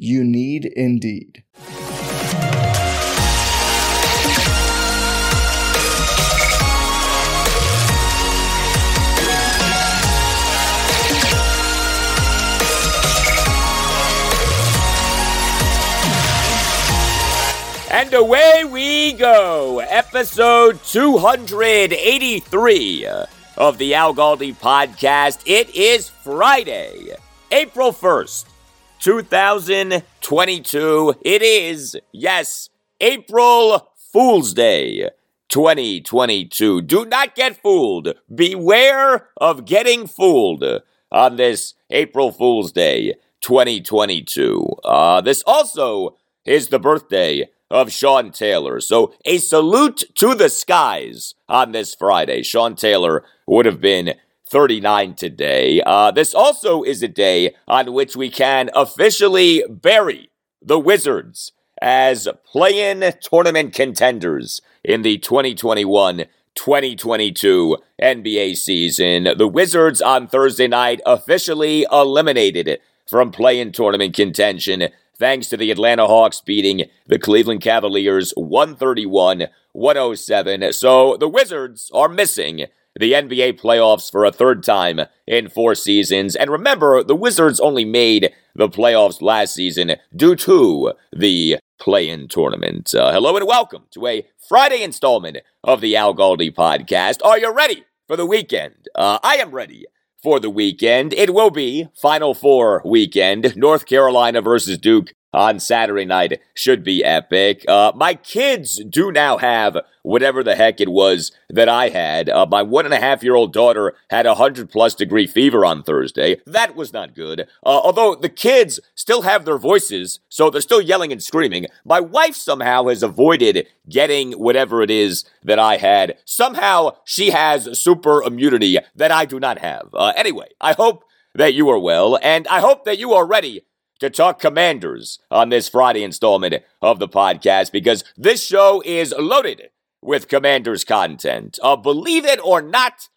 You need Indeed. And away we go. Episode 283 of the Al Galdi podcast. It is Friday, April 1st, 2022. It is, yes, April Fool's Day 2022. Do not get fooled. Beware of getting fooled on this April Fool's Day 2022. Uh, this also is the birthday of Sean Taylor. So a salute to the skies on this Friday. Sean Taylor would have been 39 today. Uh, this also is a day on which we can officially bury the Wizards as play-in tournament contenders in the 2021 2022 NBA season. The Wizards on Thursday night officially eliminated from play-in tournament contention thanks to the Atlanta Hawks beating the Cleveland Cavaliers 131 107. So the Wizards are missing the NBA playoffs for a third time in four seasons. And remember, the Wizards only made the playoffs last season due to the play in tournament. Uh, hello and welcome to a Friday installment of the Al Galdi podcast. Are you ready for the weekend? Uh, I am ready for the weekend. It will be Final Four weekend. North Carolina versus Duke on Saturday night should be epic. Uh, my kids do now have whatever the heck it was that I had. Uh, my one and a half year old daughter had a hundred plus degree fever on Thursday. That was not good. Uh, although the kids still have their voices, so they're still yelling and screaming. My wife somehow has avoided getting whatever it is that I had. Somehow she has super immunity that I do not have. Uh, anyway, I hope that you are well, and I hope that you are ready to talk commanders on this Friday installment of the podcast because this show is loaded with commanders content. Uh, believe it or not,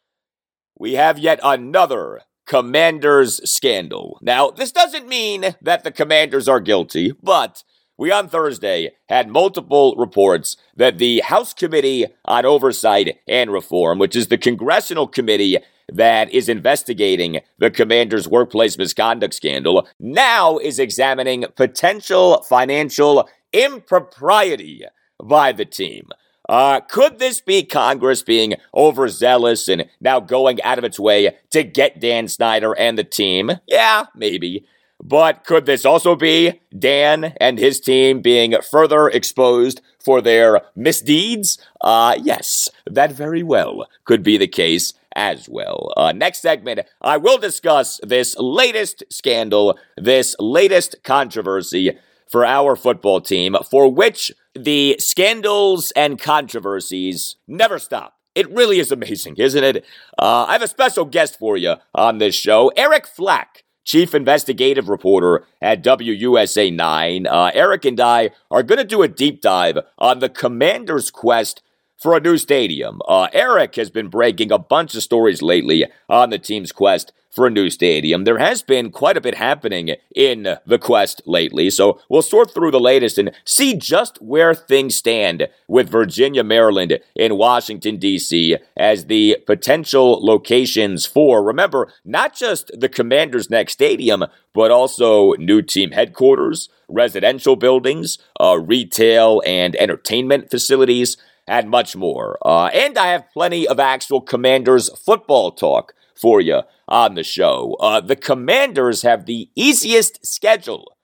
we have yet another commanders scandal. Now, this doesn't mean that the commanders are guilty, but we on Thursday had multiple reports that the House Committee on Oversight and Reform, which is the congressional committee that is investigating the commander's workplace misconduct scandal now is examining potential financial impropriety by the team. Uh, could this be Congress being overzealous and now going out of its way to get Dan Snyder and the team? Yeah, maybe. But could this also be Dan and his team being further exposed for their misdeeds? Uh, yes, that very well could be the case as well. Uh, next segment, I will discuss this latest scandal, this latest controversy for our football team, for which the scandals and controversies never stop. It really is amazing, isn't it? Uh, I have a special guest for you on this show, Eric Flack. Chief investigative reporter at WUSA 9. Uh, Eric and I are going to do a deep dive on the commander's quest for a new stadium. Uh, Eric has been breaking a bunch of stories lately on the team's quest for a new stadium. There has been quite a bit happening in the quest lately, so we'll sort through the latest and see just where things stand with Virginia, Maryland, and Washington, D.C. as the potential locations for, remember, not just the Commanders' next stadium, but also new team headquarters, residential buildings, uh, retail and entertainment facilities and much more. Uh, and I have plenty of actual Commanders football talk for you on the show. Uh, the Commanders have the easiest schedule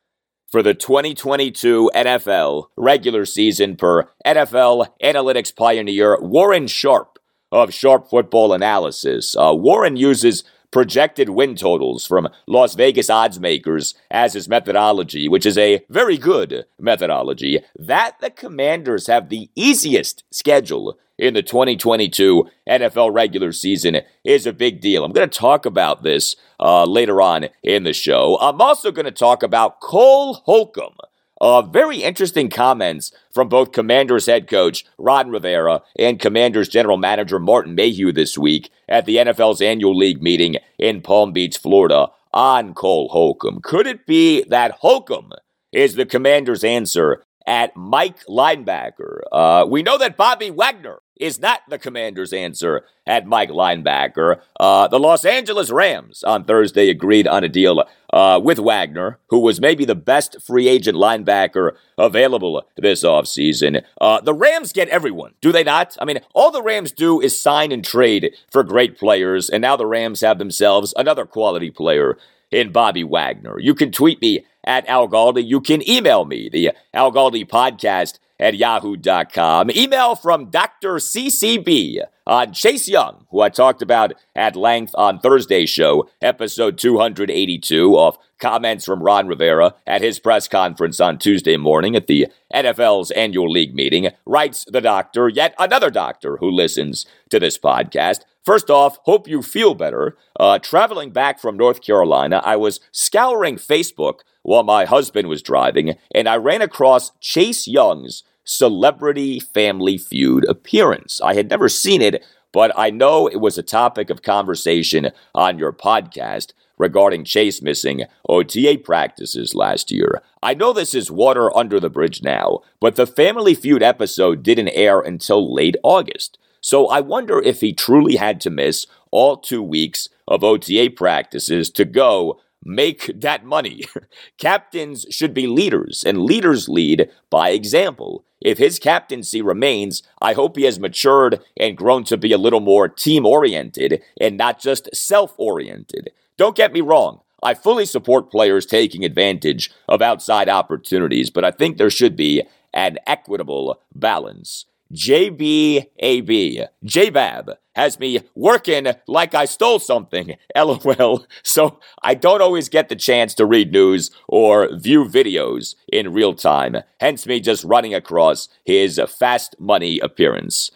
for the 2022 NFL regular season per NFL analytics pioneer Warren Sharp of Sharp Football Analysis. Uh, Warren uses projected win totals from Las Vegas odds makers as his methodology, which is a very good methodology, that the Commanders have the easiest schedule in the 2022 NFL regular season is a big deal. I'm going to talk about this uh, later on in the show. I'm also going to talk about Cole Holcomb. Uh, very interesting comments from both Commanders head coach Ron Rivera and Commanders general manager Martin Mayhew this week at the NFL's annual league meeting in Palm Beach, Florida on Cole Holcomb. Could it be that Holcomb is the Commanders' answer at Mike linebacker? Uh, we know that Bobby Wagner is not the commander's answer at Mike linebacker. Uh, the Los Angeles Rams on Thursday agreed on a deal uh, with Wagner, who was maybe the best free agent linebacker available this offseason. Uh, the Rams get everyone, do they not? I mean, all the Rams do is sign and trade for great players, and now the Rams have themselves another quality player in Bobby Wagner. You can tweet me at Al Galdi. You can email me, the Al Galdi podcast at yahoo.com. Email from Dr. CCB on Chase Young, who I talked about at length on Thursday's show, episode 282, of comments from Ron Rivera at his press conference on Tuesday morning at the NFL's annual league meeting. Writes the doctor, yet another doctor who listens to this podcast. First off, hope you feel better. Uh, traveling back from North Carolina, I was scouring Facebook while my husband was driving, and I ran across Chase Young's Celebrity Family Feud appearance. I had never seen it, but I know it was a topic of conversation on your podcast regarding Chase missing OTA practices last year. I know this is water under the bridge now, but the Family Feud episode didn't air until late August. So I wonder if he truly had to miss all two weeks of OTA practices to go make that money. Captains should be leaders, and leaders lead by example. If his captaincy remains, I hope he has matured and grown to be a little more team oriented and not just self oriented. Don't get me wrong. I fully support players taking advantage of outside opportunities, but I think there should be an equitable balance. JBAB, JBAB, has me working like I stole something. LOL. So I don't always get the chance to read news or view videos in real time, hence me just running across his fast money appearance.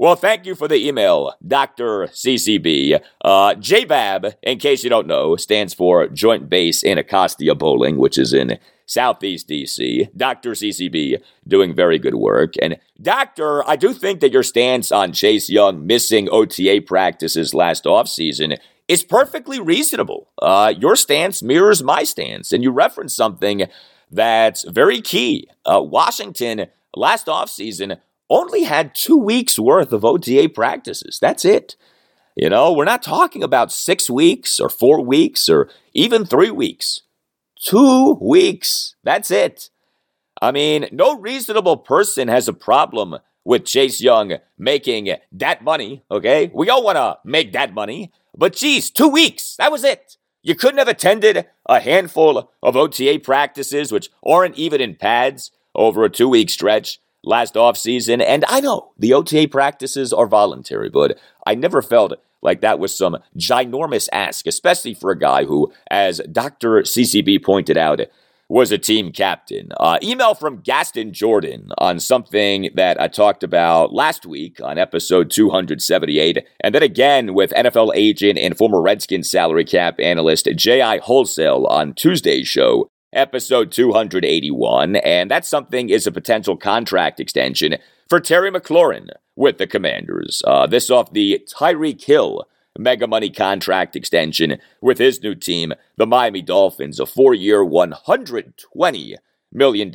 Well, thank you for the email, Dr. CCB. Uh, JBAB, in case you don't know, stands for Joint Base Anacostia Bolling, which is in Southeast DC. Dr. CCB doing very good work. And Doctor, I do think that your stance on Chase Young missing OTA practices last offseason is perfectly reasonable. Uh, your stance mirrors my stance, and you reference something that's very key. Uh, Washington last offseason only had two weeks worth of OTA practices. That's it. You know, we're not talking about six weeks or four weeks or even three weeks. Two weeks. That's it. I mean, no reasonable person has a problem with Chase Young making that money, okay? We all want to make that money. But geez, two weeks. That was it. You couldn't have attended a handful of OTA practices, which aren't even in pads, over a two week stretch last offseason. And I know the OTA practices are voluntary, but I never felt like that was some ginormous ask, especially for a guy who, as Dr. CCB pointed out, was a team captain. Uh, email from Gaston Jordan on something that I talked about last week on episode 278, and then again with NFL agent and former Redskins salary cap analyst J.I. Halsell on Tuesday's show episode 281, and that something is a potential contract extension for Terry McLaurin with the Commanders. Uh, this off the Tyreek Hill mega money contract extension with his new team, the Miami Dolphins, a four year, $120 million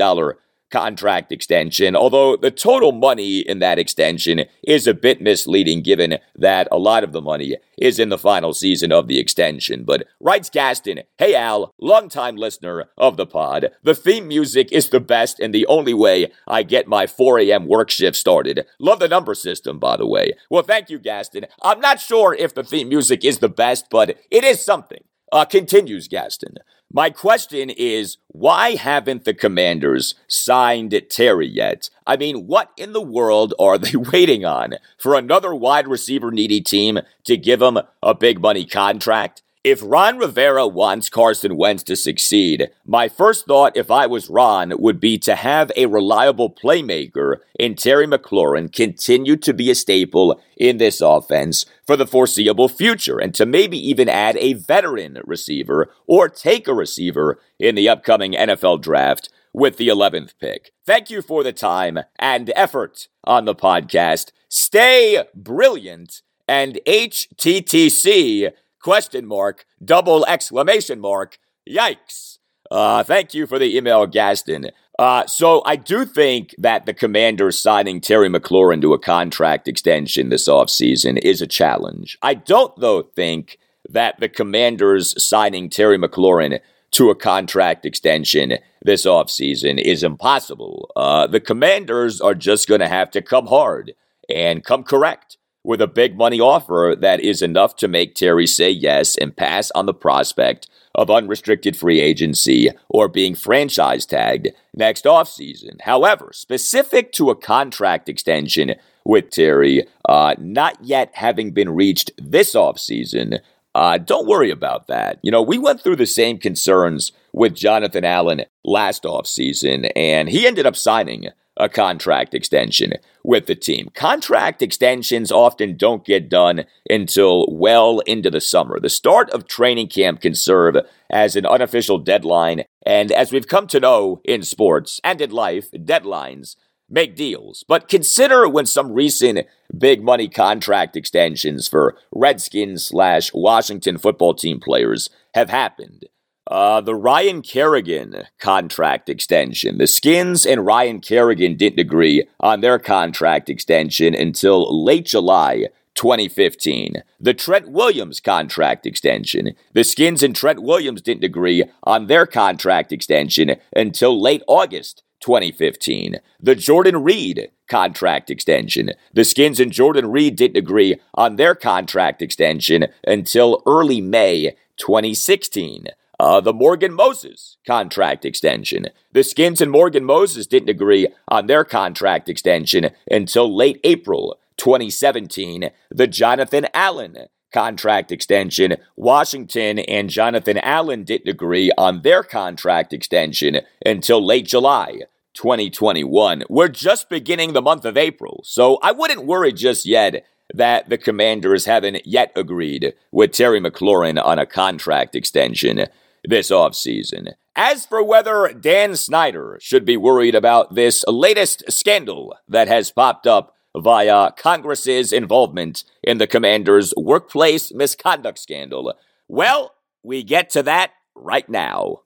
contract extension, although the total money in that extension is a bit misleading given that a lot of the money is in the final season of the extension. But writes Gaston, hey Al, longtime listener of the pod, the theme music is the best and the only way I get my 4 a.m. work shift started. Love the number system, by the way. Well, thank you, Gaston. I'm not sure if the theme music is the best, but it is something. Uh, continues Gaston. My question is why haven't the commanders signed Terry yet? I mean, what in the world are they waiting on? For another wide receiver needy team to give him a big money contract? If Ron Rivera wants Carson Wentz to succeed, my first thought if I was Ron would be to have a reliable playmaker in Terry McLaurin continue to be a staple in this offense for the foreseeable future and to maybe even add a veteran receiver or take a receiver in the upcoming NFL draft with the 11th pick. Thank you for the time and effort on the podcast. Stay brilliant and HTTC question mark, double exclamation mark. Yikes. Uh, thank you for the email, Gaston. Uh, so I do think that the Commanders signing Terry McLaurin to a contract extension this offseason is a challenge. I don't, though, think that the Commanders signing Terry McLaurin to a contract extension this offseason is impossible. Uh, the Commanders are just going to have to come hard and come correct with a big money offer that is enough to make Terry say yes and pass on the prospect of unrestricted free agency or being franchise tagged next offseason. However, specific to a contract extension with Terry uh, not yet having been reached this offseason, uh, don't worry about that. You know, we went through the same concerns with Jonathan Allen last offseason, and he ended up signing a contract extension with the team. Contract extensions often don't get done until well into the summer. The start of training camp can serve as an unofficial deadline, and as we've come to know in sports and in life, deadlines make deals. But consider when some recent big money contract extensions for Redskins slash Washington football team players have happened. Uh, the Ryan Kerrigan contract extension. The Skins and Ryan Kerrigan didn't agree on their contract extension until late July 2015. The Trent Williams contract extension. The Skins and Trent Williams didn't agree on their contract extension until late August 2015. The Jordan Reed contract extension. The Skins and Jordan Reed didn't agree on their contract extension until early May 2016. Uh, the Morgan Moses contract extension. The Skins and Morgan Moses didn't agree on their contract extension until late April 2017. The Jonathan Allen contract extension. Washington and Jonathan Allen didn't agree on their contract extension until late July 2021. We're just beginning the month of April, so I wouldn't worry just yet that the commanders haven't yet agreed with Terry McLaurin on a contract extension this offseason. As for whether Dan Snyder should be worried about this latest scandal that has popped up via Congress's involvement in the commander's workplace misconduct scandal, well, we get to that right now.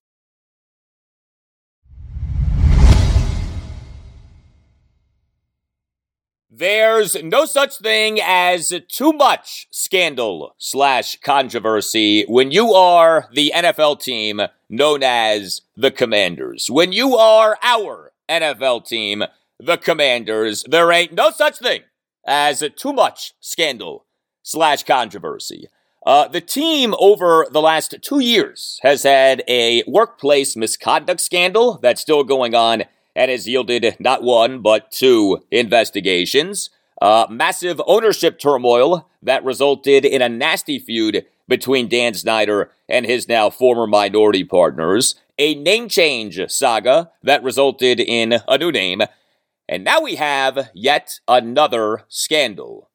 There's no such thing as too much scandal slash controversy when you are the NFL team known as the Commanders. When you are our NFL team, the Commanders, there ain't no such thing as too much scandal slash controversy. Uh, the team over the last two years has had a workplace misconduct scandal that's still going on and has yielded not one, but two investigations. Uh, massive ownership turmoil that resulted in a nasty feud between Dan Snyder and his now former minority partners. A name change saga that resulted in a new name. And now we have yet another scandal.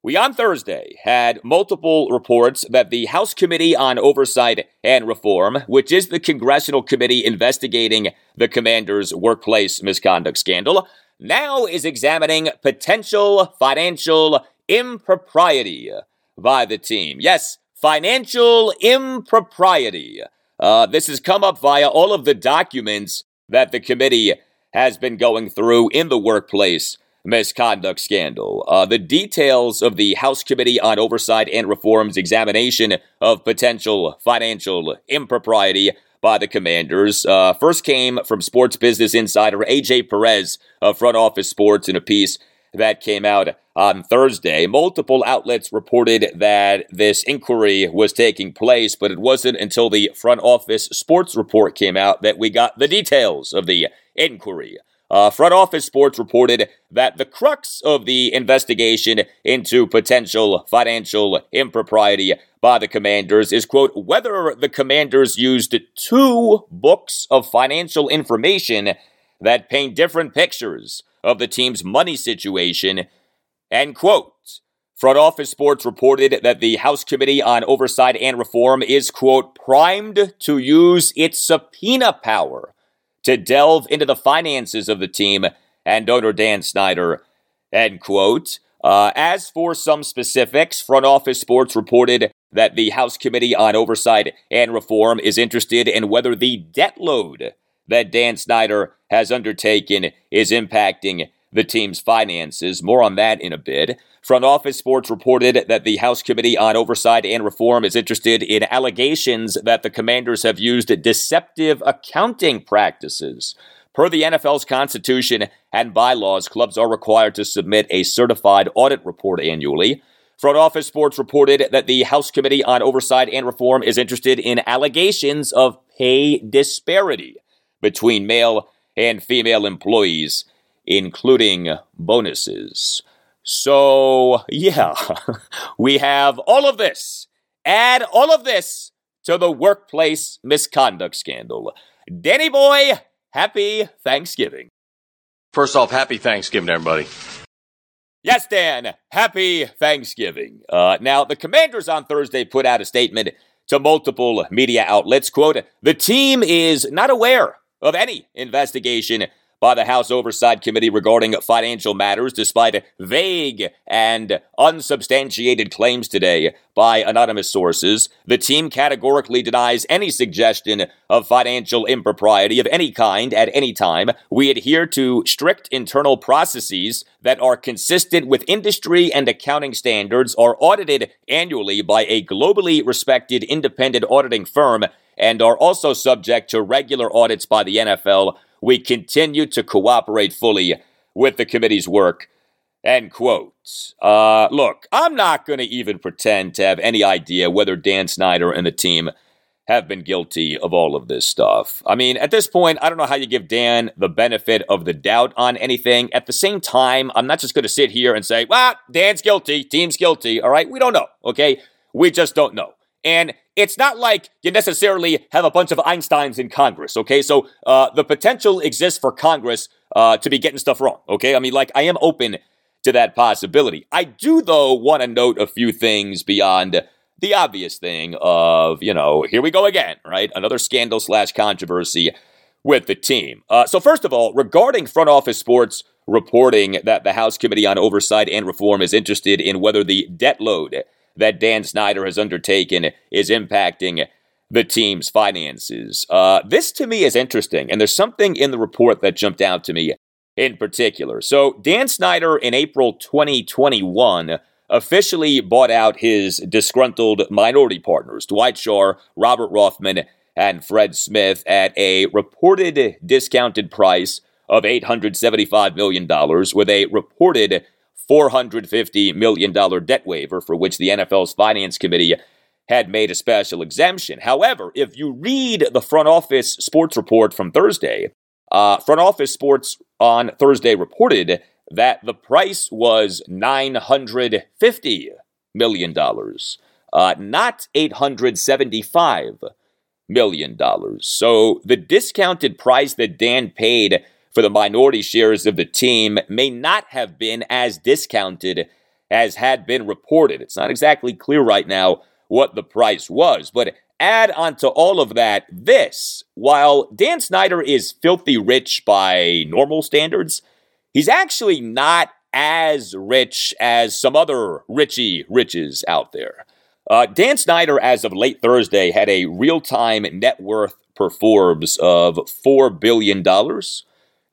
We on Thursday had multiple reports that the House Committee on Oversight and Reform, which is the congressional committee investigating the commander's workplace misconduct scandal, now is examining potential financial impropriety by the team. Yes, financial impropriety. Uh, this has come up via all of the documents that the committee has been going through in the workplace misconduct scandal. Uh, the details of the House Committee on Oversight and Reform's examination of potential financial impropriety by the commanders uh, first came from Sports Business Insider AJ Perez of Front Office Sports in a piece that came out on Thursday. Multiple outlets reported that this inquiry was taking place, but it wasn't until the front office sports report came out that we got the details of the inquiry. Uh, front office sports reported that the crux of the investigation into potential financial impropriety by the commanders is, quote, whether the commanders used two books of financial information that paint different pictures of the team's money situation, end quote. Front Office Sports reported that the House Committee on Oversight and Reform is, quote, primed to use its subpoena power to delve into the finances of the team and owner Dan Snyder, end quote. Uh, as for some specifics, Front Office Sports reported that the House Committee on Oversight and Reform is interested in whether the debt load that Dan Snyder has undertaken is impacting the team's finances. More on that in a bit. Front Office Sports reported that the House Committee on Oversight and Reform is interested in allegations that the commanders have used deceptive accounting practices. Per the NFL's constitution and bylaws, clubs are required to submit a certified audit report annually. Front Office Sports reported that the House Committee on Oversight and Reform is interested in allegations of pay disparity between male and female employees including bonuses. So, yeah, we have all of this. Add all of this to the workplace misconduct scandal. Danny Boy, happy Thanksgiving. First off, happy Thanksgiving, everybody. Yes, Dan, happy Thanksgiving. Uh, now, the commanders on Thursday put out a statement to multiple media outlets. Quote, the team is not aware of any investigation by the House Oversight Committee regarding financial matters, despite vague and unsubstantiated claims today by anonymous sources. The team categorically denies any suggestion of financial impropriety of any kind at any time. We adhere to strict internal processes that are consistent with industry and accounting standards, are audited annually by a globally respected independent auditing firm, and are also subject to regular audits by the NFL we continue to cooperate fully with the committee's work. End quote. Uh, look, I'm not going to even pretend to have any idea whether Dan Snyder and the team have been guilty of all of this stuff. I mean, at this point, I don't know how you give Dan the benefit of the doubt on anything. At the same time, I'm not just going to sit here and say, well, Dan's guilty, team's guilty. All right, we don't know. Okay, we just don't know. And it's not like you necessarily have a bunch of Einsteins in Congress, okay? So uh, the potential exists for Congress uh, to be getting stuff wrong, okay? I mean, like, I am open to that possibility. I do, though, want to note a few things beyond the obvious thing of, you know, here we go again, right? Another scandal slash controversy with the team. Uh, so, first of all, regarding front office sports reporting that the House Committee on Oversight and Reform is interested in whether the debt load that Dan Snyder has undertaken is impacting the team's finances. Uh, this to me is interesting, and there's something in the report that jumped out to me in particular. So, Dan Snyder in April 2021 officially bought out his disgruntled minority partners, Dwight Schar, Robert Rothman, and Fred Smith, at a reported discounted price of $875 million, with a reported $450 million debt waiver for which the NFL's Finance Committee had made a special exemption. However, if you read the front office sports report from Thursday, uh, front office sports on Thursday reported that the price was $950 million, uh, not $875 million. So the discounted price that Dan paid for the minority shares of the team may not have been as discounted as had been reported. It's not exactly clear right now what the price was, but add onto all of that this while Dan Snyder is filthy rich by normal standards, he's actually not as rich as some other Richie riches out there. Uh, Dan Snyder, as of late Thursday, had a real time net worth per Forbes of $4 billion.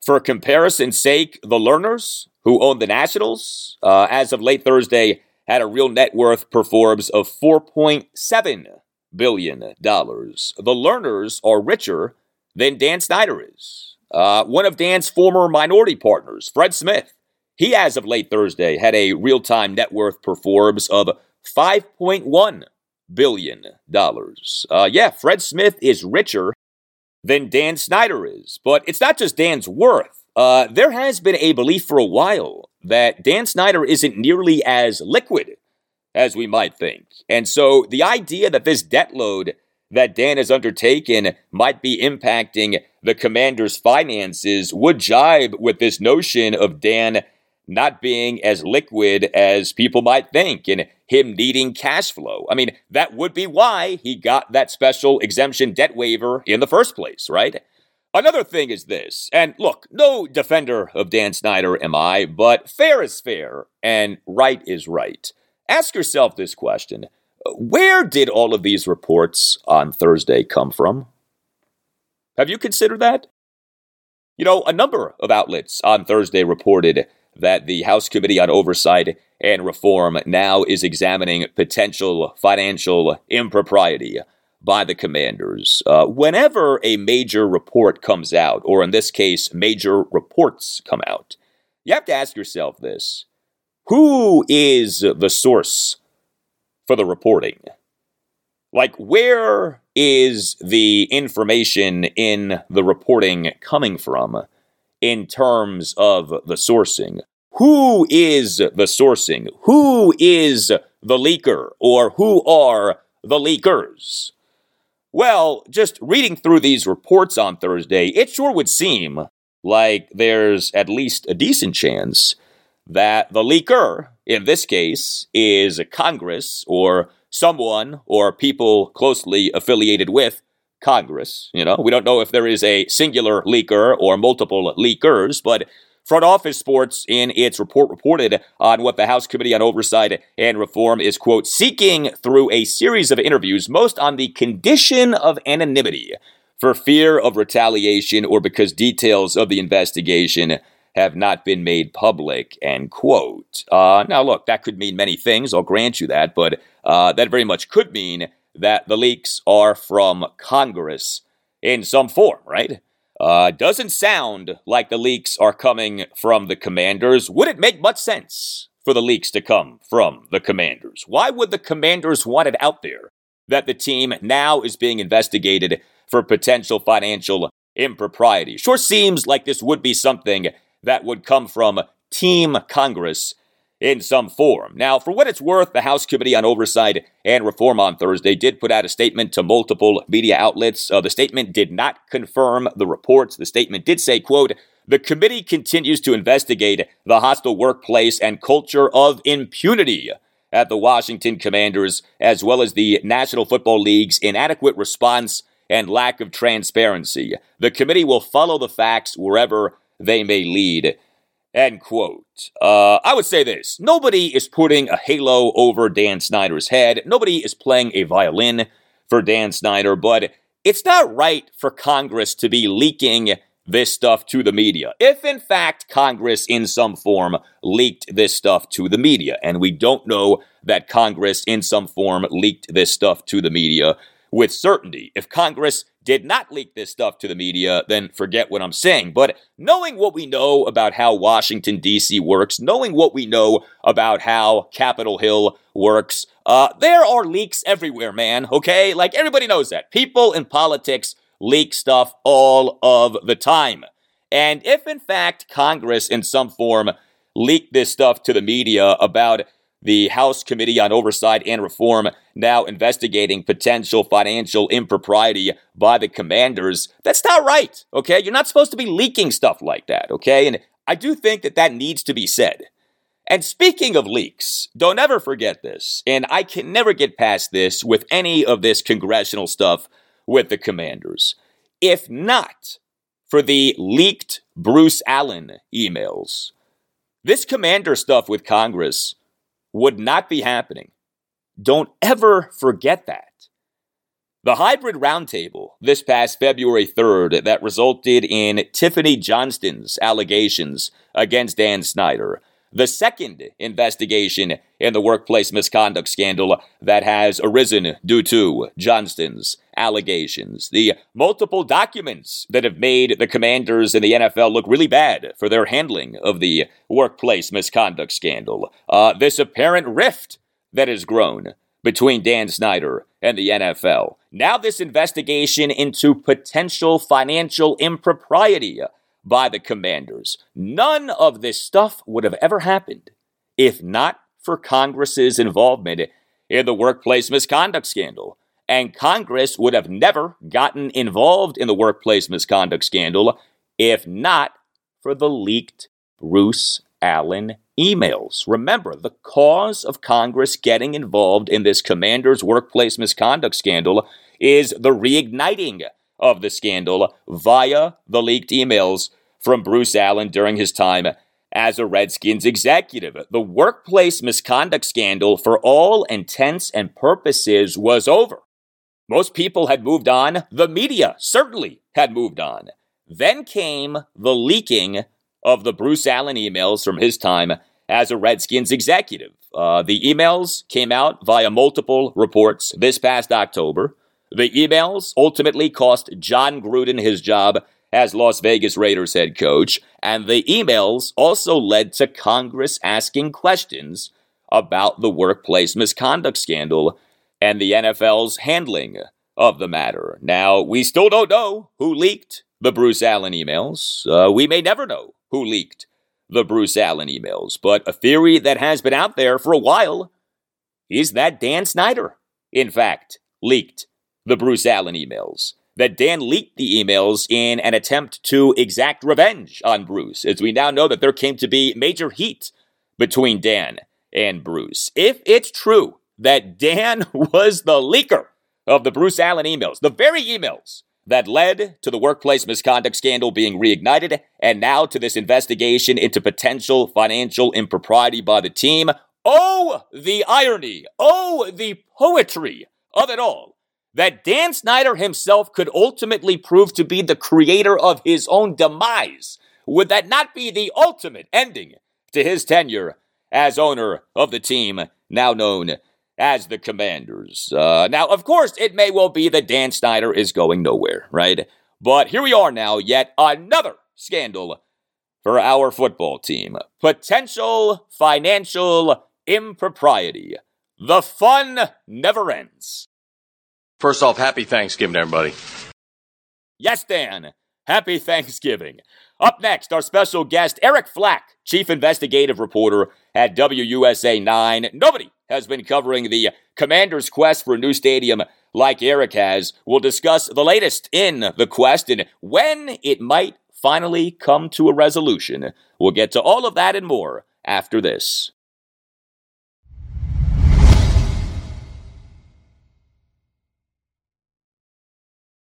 For comparison's sake, the Lerners, who own the Nationals, uh, as of late Thursday, had a real net worth per Forbes of $4.7 billion. The Lerners are richer than Dan Snyder is. Uh, one of Dan's former minority partners, Fred Smith, he, as of late Thursday, had a real time net worth per Forbes of $5.1 billion. Uh, yeah, Fred Smith is richer than Dan Snyder is. But it's not just Dan's worth. Uh, there has been a belief for a while that Dan Snyder isn't nearly as liquid as we might think. And so the idea that this debt load that Dan has undertaken might be impacting the commander's finances would jibe with this notion of Dan not being as liquid as people might think and him needing cash flow. I mean, that would be why he got that special exemption debt waiver in the first place, right? Another thing is this, and look, no defender of Dan Snyder am I, but fair is fair and right is right. Ask yourself this question Where did all of these reports on Thursday come from? Have you considered that? You know, a number of outlets on Thursday reported that the House Committee on Oversight and Reform now is examining potential financial impropriety by the commanders. Uh, whenever a major report comes out, or in this case, major reports come out, you have to ask yourself this who is the source for the reporting? Like, where is the information in the reporting coming from? In terms of the sourcing. Who is the sourcing? Who is the leaker? Or who are the leakers? Well, just reading through these reports on Thursday, it sure would seem like there's at least a decent chance that the leaker, in this case, is Congress or someone or people closely affiliated with Congress. You know, we don't know if there is a singular leaker or multiple leakers, but Front Office Sports, in its report, reported on what the House Committee on Oversight and Reform is, quote, seeking through a series of interviews, most on the condition of anonymity for fear of retaliation or because details of the investigation have not been made public, end quote. Uh, now, look, that could mean many things. I'll grant you that, but uh, that very much could mean that the leaks are from Congress in some form, right? Uh, doesn't sound like the leaks are coming from the commanders. Would it make much sense for the leaks to come from the commanders? Why would the commanders want it out there that the team now is being investigated for potential financial impropriety? Sure seems like this would be something that would come from Team Congress in some form. Now, for what it's worth, the House Committee on Oversight and Reform on Thursday did put out a statement to multiple media outlets. Uh, the statement did not confirm the reports. The statement did say, quote, the committee continues to investigate the hostile workplace and culture of impunity at the Washington Commanders, as well as the National Football League's inadequate response and lack of transparency. The committee will follow the facts wherever they may lead. End quote. Uh, I would say this nobody is putting a halo over Dan Snyder's head. Nobody is playing a violin for Dan Snyder, but it's not right for Congress to be leaking this stuff to the media. If in fact Congress in some form leaked this stuff to the media, and we don't know that Congress in some form leaked this stuff to the media with certainty, if Congress did not leak this stuff to the media, then forget what I'm saying. But knowing what we know about how Washington, D.C. works, knowing what we know about how Capitol Hill works, uh, there are leaks everywhere, man, okay? Like everybody knows that. People in politics leak stuff all of the time. And if in fact Congress in some form leaked this stuff to the media about the House Committee on Oversight and Reform now investigating potential financial impropriety by the commanders. That's not right, okay? You're not supposed to be leaking stuff like that, okay? And I do think that that needs to be said. And speaking of leaks, don't ever forget this, and I can never get past this with any of this congressional stuff with the commanders. If not for the leaked Bruce Allen emails. This commander stuff with Congress would not be happening. Don't ever forget that. The hybrid roundtable this past February 3rd that resulted in Tiffani Johnston's allegations against Dan Snyder. The second investigation in the workplace misconduct scandal that has arisen due to Johnston's allegations. The multiple documents that have made the commanders in the NFL look really bad for their handling of the workplace misconduct scandal. Uh, this apparent rift that has grown between Dan Snyder and the NFL. Now, this investigation into potential financial impropriety by the commanders. None of this stuff would have ever happened if not for Congress's involvement in the workplace misconduct scandal. And Congress would have never gotten involved in the workplace misconduct scandal if not for the leaked Bruce Allen emails. Remember, the cause of Congress getting involved in this commander's workplace misconduct scandal is the reigniting of the scandal via the leaked emails from Bruce Allen during his time as a Redskins executive. The workplace misconduct scandal, for all intents and purposes, was over. Most people had moved on. The media certainly had moved on. Then came the leaking of the Bruce Allen emails from his time as a Redskins executive. Uh, the emails came out via multiple reports this past October. The emails ultimately cost Jon Gruden his job as Las Vegas Raiders head coach, and the emails also led to Congress asking questions about the workplace misconduct scandal and the NFL's handling of the matter. Now, we still don't know who leaked the Bruce Allen emails. Uh, we may never know who leaked the Bruce Allen emails, but a theory that has been out there for a while is that Dan Snyder, in fact, leaked the Bruce Allen emails. That Dan leaked the emails in an attempt to exact revenge on Bruce, as we now know that there came to be major heat between Dan and Bruce. If it's true that Dan was the leaker of the Bruce Allen emails, the very emails that led to the workplace misconduct scandal being reignited and now to this investigation into potential financial impropriety by the team. Oh, the irony! Oh, the poetry of it all! That Dan Snyder himself could ultimately prove to be the creator of his own demise. Would that not be the ultimate ending to his tenure as owner of the team now known as the commanders. Uh, now, of course, it may well be that Dan Snyder is going nowhere, right? But here we are now, yet another scandal for our football team. Potential financial impropriety. The fun never ends. First off, happy Thanksgiving, everybody. Yes, Dan. Happy Thanksgiving. Up next, our special guest, Eric Flack, Chief Investigative Reporter at WUSA 9. Nobody has been covering the Commander's quest for a new stadium like Eric has. We'll discuss the latest in the quest and when it might finally come to a resolution. We'll get to all of that and more after this.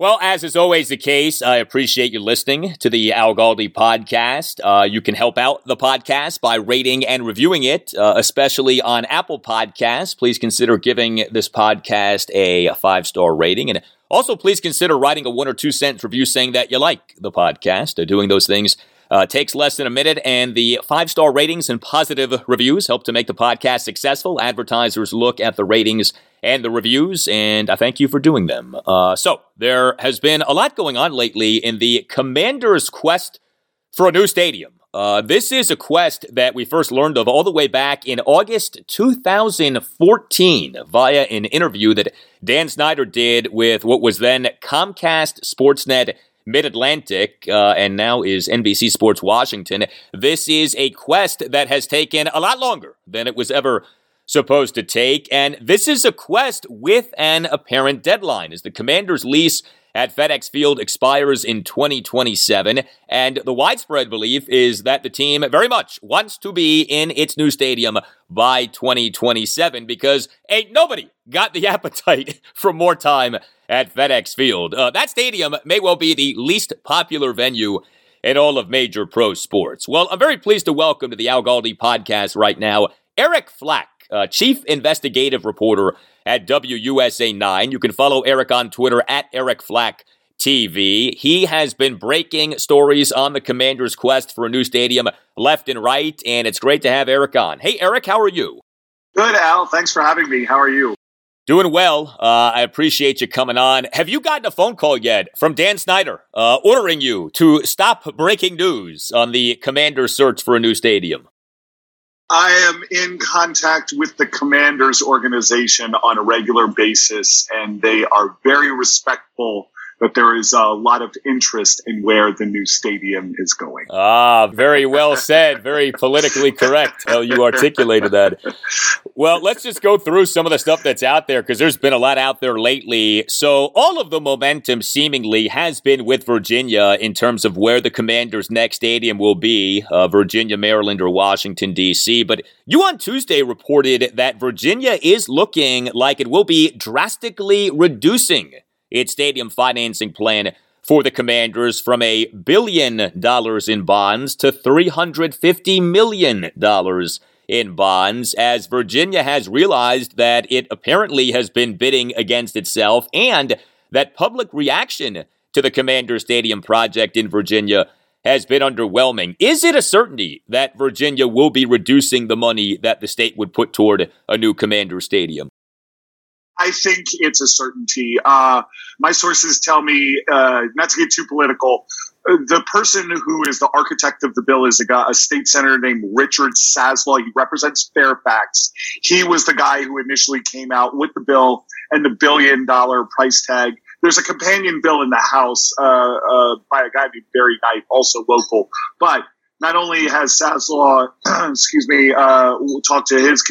Well, as is always the case, I appreciate you listening to the Al Galdi podcast. Uh, you can help out the podcast by rating and reviewing it, uh, especially on Apple Podcasts. Please consider giving this podcast a five star rating. And also, please consider writing a one or two sentence review saying that you like the podcast. Uh, doing those things uh, takes less than a minute, and the five star ratings and positive reviews help to make the podcast successful. Advertisers look at the ratings and the reviews, and I thank you for doing them. Uh, so, there has been a lot going on lately in the Commanders' quest for a new stadium. Uh, this is a quest that we first learned of all the way back in August 2014 via an interview that Dan Snyder did with what was then Comcast Sportsnet Mid Atlantic uh, and now is NBC Sports Washington. This is a quest that has taken a lot longer than it was ever supposed to take. And this is a quest with an apparent deadline as the commander's lease at FedEx Field expires in 2027. And the widespread belief is that the team very much wants to be in its new stadium by 2027 because ain't nobody got the appetite for more time at FedEx Field. Uh, that stadium may well be the least popular venue in all of major pro sports. Well, I'm very pleased to welcome to the Al Galdi podcast right now Eric Flack, uh, chief investigative reporter at WUSA 9. You can follow Eric on Twitter at Eric Flack TV. He has been breaking stories on the Commanders' quest for a new stadium left and right, and it's great to have Eric on. Hey, Eric, how are you? Good, Al. Thanks for having me. How are you? Doing well. Uh, I appreciate you coming on. Have you gotten a phone call yet from Dan Snyder uh, ordering you to stop breaking news on the Commanders' search for a new stadium? I am in contact with the Commanders organization on a regular basis, and they are very respectful that there is a lot of interest in where the new stadium is going. Ah, very well said. Very politically correct how you articulated that. Well, let's just go through some of the stuff that's out there because there's been a lot out there lately. So, all of the momentum seemingly has been with Virginia in terms of where the Commanders' next stadium will be uh, Virginia, Maryland, or Washington, D.C. But you on Tuesday reported that Virginia is looking like it will be drastically reducing its stadium financing plan for the Commanders from a billion dollars in bonds to $350 million in bonds, as Virginia has realized that it apparently has been bidding against itself and that public reaction to the Commander Stadium project in Virginia has been underwhelming. Is it a certainty that Virginia will be reducing the money that the state would put toward a new Commander Stadium? I think it's a certainty. Uh, my sources tell me, uh, not to get too political, the person who is the architect of the bill is a, guy, a state senator named Richard Saslaw. He represents Fairfax. He was the guy who initially came out with the bill and the billion dollar price tag. There's a companion bill in the House uh, uh, by a guy named Barry Knight, also local. But not only has Saslaw, excuse me, uh, talked to his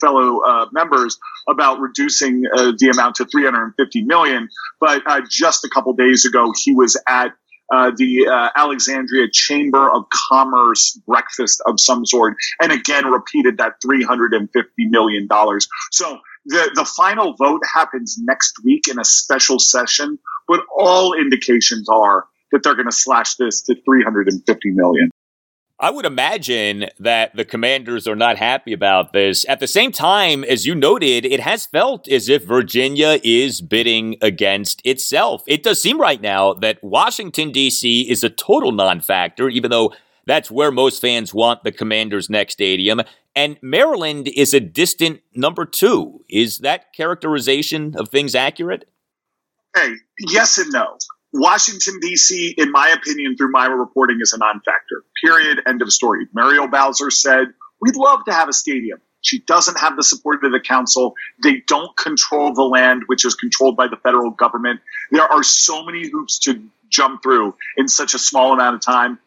fellow uh, members about reducing uh, the amount to 350 million. But uh, just a couple days ago, he was at uh, the uh, Alexandria Chamber of Commerce breakfast of some sort, and again repeated that 350 million dollars. So the the final vote happens next week in a special session, but all indications are that they're going to slash this to 350 million. I would imagine that the commanders are not happy about this. At the same time, as you noted, it has felt as if Virginia is bidding against itself. It does seem right now that Washington, D.C. is a total non factor, even though that's where most fans want the commanders' next stadium. And Maryland is a distant number two. Is that characterization of things accurate? Hey, yes and no. Washington, D.C., in my opinion, through my reporting, is a non factor. Period. End of story. Muriel Bowser said, We'd love to have a stadium. She doesn't have the support of the council. They don't control the land, which is controlled by the federal government. There are so many hoops to jump through in such a small amount of time.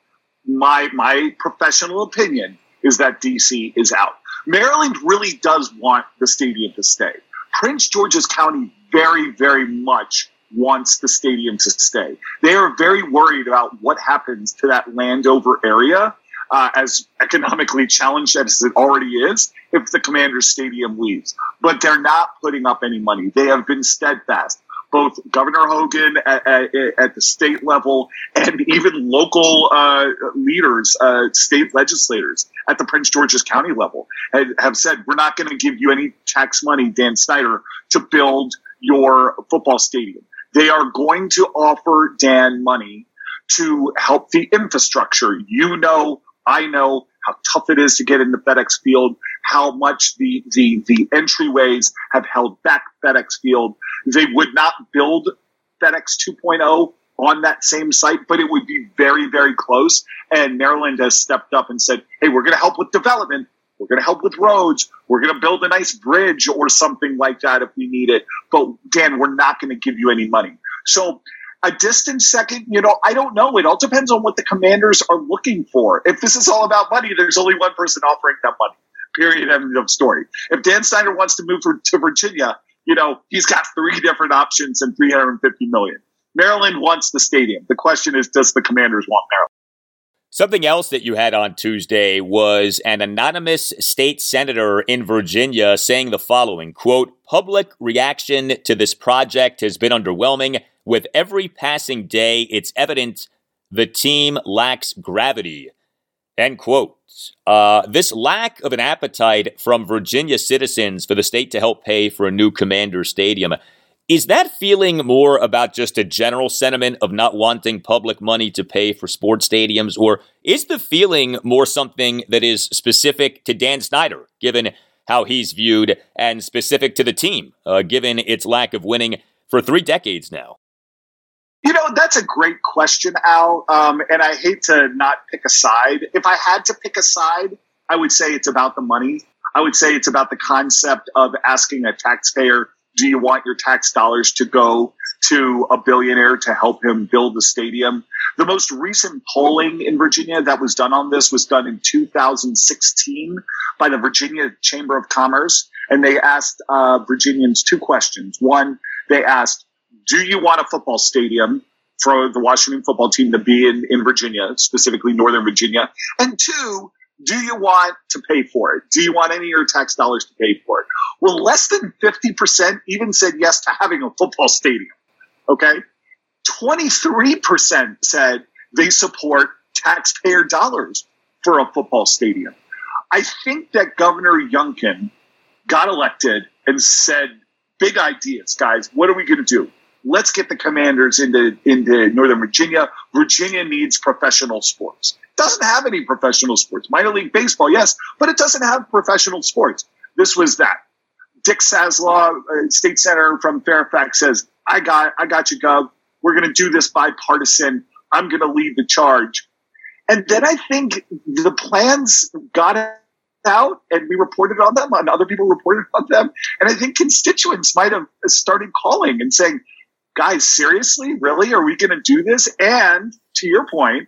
My, my professional opinion is that DC is out. Maryland really does want the stadium to stay. Prince George's County very, very much wants the stadium to stay. They are very worried about what happens to that Landover area, uh, as economically challenged as it already is, if the Commanders Stadium leaves. But they're not putting up any money. They have been steadfast. Both Governor Hogan at, at, at the state level and even local uh, leaders, uh, state legislators at the Prince George's County level have, have said, we're not going to give you any tax money, Dan Snyder, to build your football stadium. They are going to offer Dan money to help the infrastructure. You know, I know how tough it is to get into FedEx Field, how much the, the, the entryways have held back FedEx Field. They would not build FedEx 2.0 on that same site, but it would be very, very close. And Maryland has stepped up and said, hey, we're going to help with development. We're going to help with roads. We're going to build a nice bridge or something like that if we need it. But Dan, we're not going to give you any money. So a distant second, you know, I don't know. It all depends on what the commanders are looking for. If this is all about money, there's only one person offering that money. Period. End of story. If Dan Snyder wants to move for, to Virginia, you know, he's got three different options and 350 million. Maryland wants the stadium. The question is, does the commanders want Maryland? Something else that you had on Tuesday was an anonymous state senator in Virginia saying the following quote, public reaction to this project has been underwhelming. With every passing day, it's evident the team lacks gravity. End quote. Uh, this lack of an appetite from Virginia citizens for the state to help pay for a new commander stadium is that feeling more about just a general sentiment of not wanting public money to pay for sports stadiums, or is the feeling more something that is specific to Dan Snyder, given how he's viewed, and specific to the team, uh, given its lack of winning for three decades now? You know, that's a great question, Al. Um, and I hate to not pick a side. If I had to pick a side, I would say it's about the money. I would say it's about the concept of asking a taxpayer do you want your tax dollars to go to a billionaire to help him build the stadium? The most recent polling in Virginia that was done on this was done in 2016 by the Virginia Chamber of Commerce. And they asked uh, Virginians two questions. One, they asked, do you want a football stadium for the Washington football team to be in, in Virginia, specifically Northern Virginia? And two, do you want to pay for it? Do you want any of your tax dollars to pay for it? Well, less than 50% even said yes to having a football stadium. Okay. 23% said they support taxpayer dollars for a football stadium. I think that Governor Youngkin got elected and said, big ideas, guys. What are we going to do? Let's get the commanders into, into Northern Virginia. Virginia needs professional sports. Doesn't have any professional sports. Minor league baseball, yes, but it doesn't have professional sports. This was that. Dick Saslaw, uh, state senator from Fairfax, says, "I got, I got you, Gov. We're going to do this bipartisan. I'm going to lead the charge." And then I think the plans got out, and we reported on them, and other people reported on them. And I think constituents might have started calling and saying, "Guys, seriously, really, are we going to do this?" And to your point,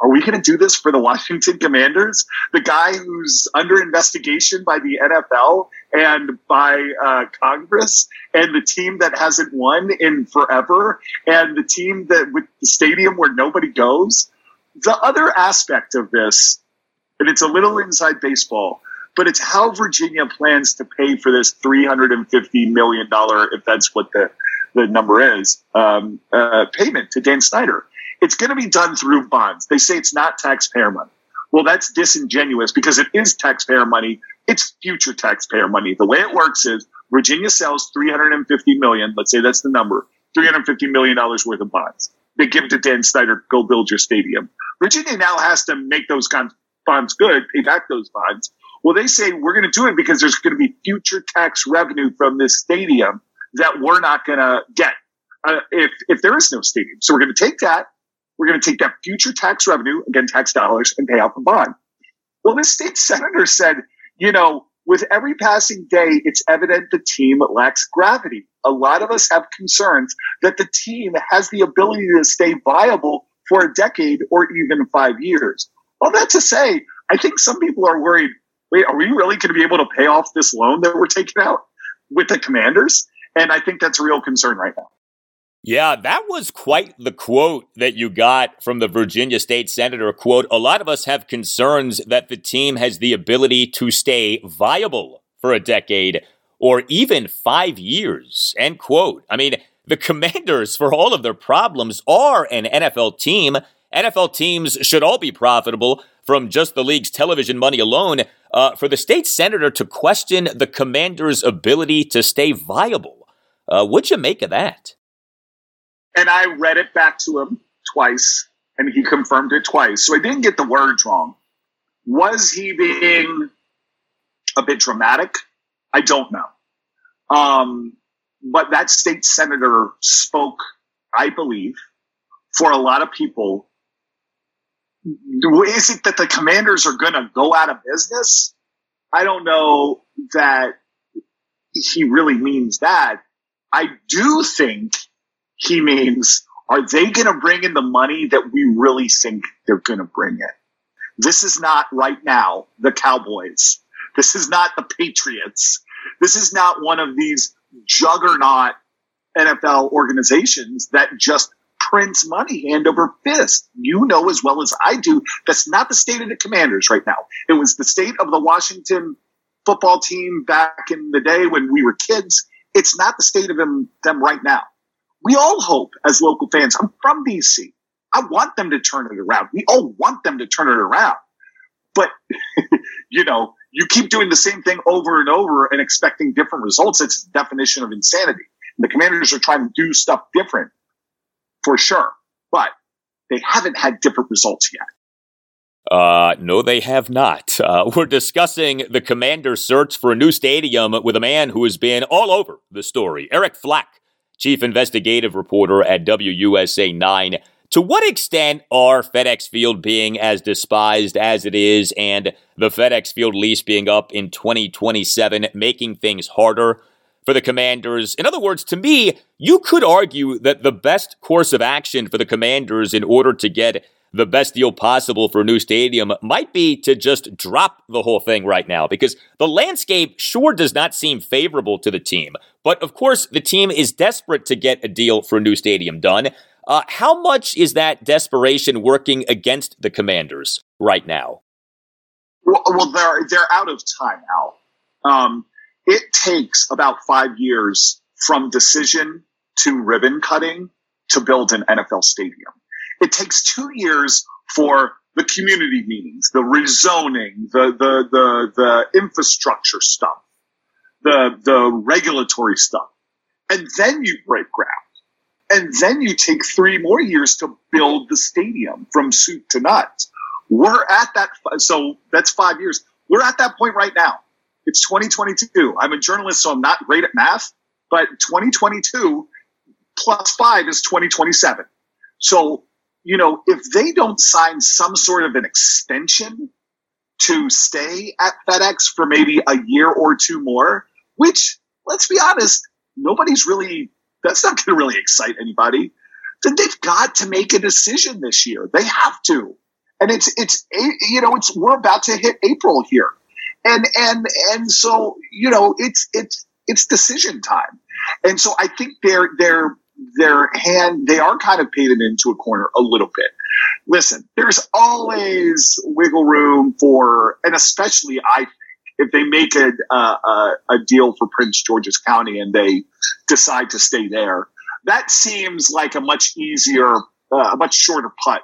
are we going to do this for the Washington Commanders? The guy who's under investigation by the NFL and by uh, Congress, and the team that hasn't won in forever, and the team that with the stadium where nobody goes. The other aspect of this, and it's a little inside baseball, but it's how Virginia plans to pay for this $350 million, if that's what the, the number is, um, uh, payment to Dan Snyder it's going to be done through bonds. They say it's not taxpayer money. Well, that's disingenuous because it is taxpayer money. It's future taxpayer money. The way it works is Virginia sells 350 million. Let's say that's the number. 350 million dollars worth of bonds. They give it to Dan Snyder. Go build your stadium. Virginia now has to make those bonds good, pay back those bonds. Well, they say we're going to do it because there's going to be future tax revenue from this stadium that we're not going to get uh, if if there is no stadium. So we're going to take that we're going to take that future tax revenue, again, tax dollars, and pay off the bond. Well, this state senator said, you know, with every passing day, it's evident the team lacks gravity. A lot of us have concerns that the team has the ability to stay viable for a decade or even five years. Well, that to say, I think some people are worried wait, are we really going to be able to pay off this loan that we're taking out with the commanders? And I think that's a real concern right now. Yeah, that was quite the quote that you got from the Virginia state senator. Quote, a lot of us have concerns that the team has the ability to stay viable for a decade or even five years. End quote. I mean, the commanders, for all of their problems, are an NFL team. NFL teams should all be profitable from just the league's television money alone. Uh, for the state senator to question the commander's ability to stay viable, uh, what'd you make of that? And I read it back to him twice, and he confirmed it twice. So I didn't get the words wrong. Was he being a bit dramatic? I don't know. Um, but that state senator spoke, I believe, for a lot of people. Is it that the commanders are going to go out of business? I don't know that he really means that. I do think he means, are they going to bring in the money that we really think they're going to bring in? This is not right now the Cowboys. This is not the Patriots. This is not one of these juggernaut NFL organizations that just prints money hand over fist. You know as well as I do, that's not the state of the commanders right now. It was the state of the Washington football team back in the day when we were kids. It's not the state of them, them right now. We all hope as local fans. I'm from DC. I want them to turn it around. We all want them to turn it around. But, you know, you keep doing the same thing over and over and expecting different results. It's the definition of insanity. And the commanders are trying to do stuff different for sure, but they haven't had different results yet. Uh, no, they have not. Uh, we're discussing the commander's search for a new stadium with a man who has been all over the story, Eric Flack chief investigative reporter at WUSA 9. To what extent are FedEx Field being as despised as it is and the FedEx Field lease being up in 2027 making things harder for the commanders? In other words, to me, you could argue that the best course of action for the commanders in order to get the best deal possible for a new stadium might be to just drop the whole thing right now because the landscape sure does not seem favorable to the team. But of course, the team is desperate to get a deal for a new stadium done. Uh, how much is that desperation working against the Commanders right now? Well, well they're they're out of time, Al. Um, it takes about five years from decision to ribbon cutting to build an NFL stadium. It takes two years for the community meetings, the rezoning, the the the, the infrastructure stuff, the the regulatory stuff, and then you break ground, and then you take three more years to build the stadium from soup to nuts. We're at that, so that's five years. We're at that point right now. It's 2022. I'm a journalist, so I'm not great at math, but 2022 plus five is 2027. So you know, if they don't sign some sort of an extension to stay at FedEx for maybe a year or two more, which let's be honest, nobody's really, that's not going to really excite anybody, then they've got to make a decision this year. They have to. And it's, it's, you know, it's, we're about to hit April here. And, and, and so, you know, it's, it's, it's decision time. And so I think they're, they're, their hand, they are kind of painted into a corner a little bit. Listen, there's always wiggle room for, and especially I think, if they make a, a, a deal for Prince George's County and they decide to stay there, that seems like a much easier, uh, a much shorter putt,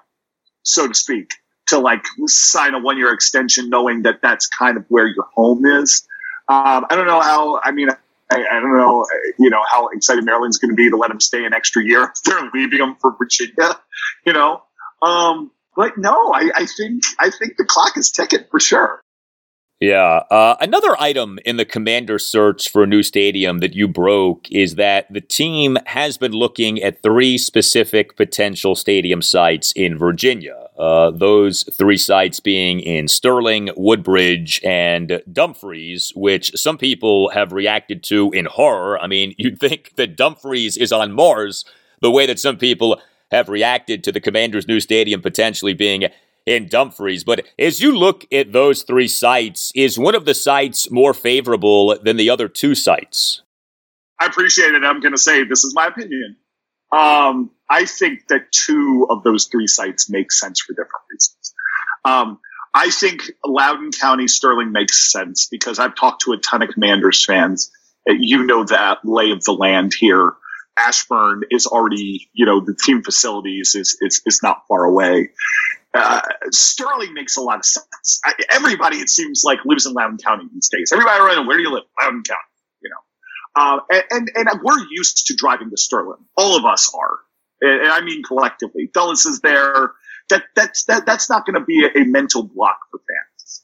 so to speak, to like sign a one year extension knowing that that's kind of where your home is. Um, I don't know how, I mean, I, I, don't know, you know, how excited Maryland's going to be to let him stay an extra year. They're leaving him for Virginia, you know. Um, but no, I, I think I think the clock is ticking for sure. Yeah. Uh, another item in the commander search for a new stadium that you broke is that the team has been looking at three specific potential stadium sites in Virginia. Uh, those three sites being in Sterling, Woodbridge, and Dumfries, which some people have reacted to in horror. I mean, you'd think that Dumfries is on Mars the way that some people have reacted to the Commanders' new stadium potentially being in Dumfries. But as you look at those three sites, is one of the sites more favorable than the other two sites? I appreciate it. I'm going to say this is my opinion. Um, I think that two of those three sites make sense for different reasons. Um, I think Loudoun County Sterling makes sense because I've talked to a ton of Commanders fans. You know that lay of the land here. Ashburn is already, you know, the team facilities is is, is not far away. Uh, Sterling makes a lot of sense. I, everybody, it seems like, lives in Loudoun County these days. Everybody around, where do you live? Loudoun County, you know. Uh, and, and, and we're used to driving to Sterling. All of us are. And, I mean collectively. Dulles is there. That, that's, that, that's not going to be a, a mental block for fans.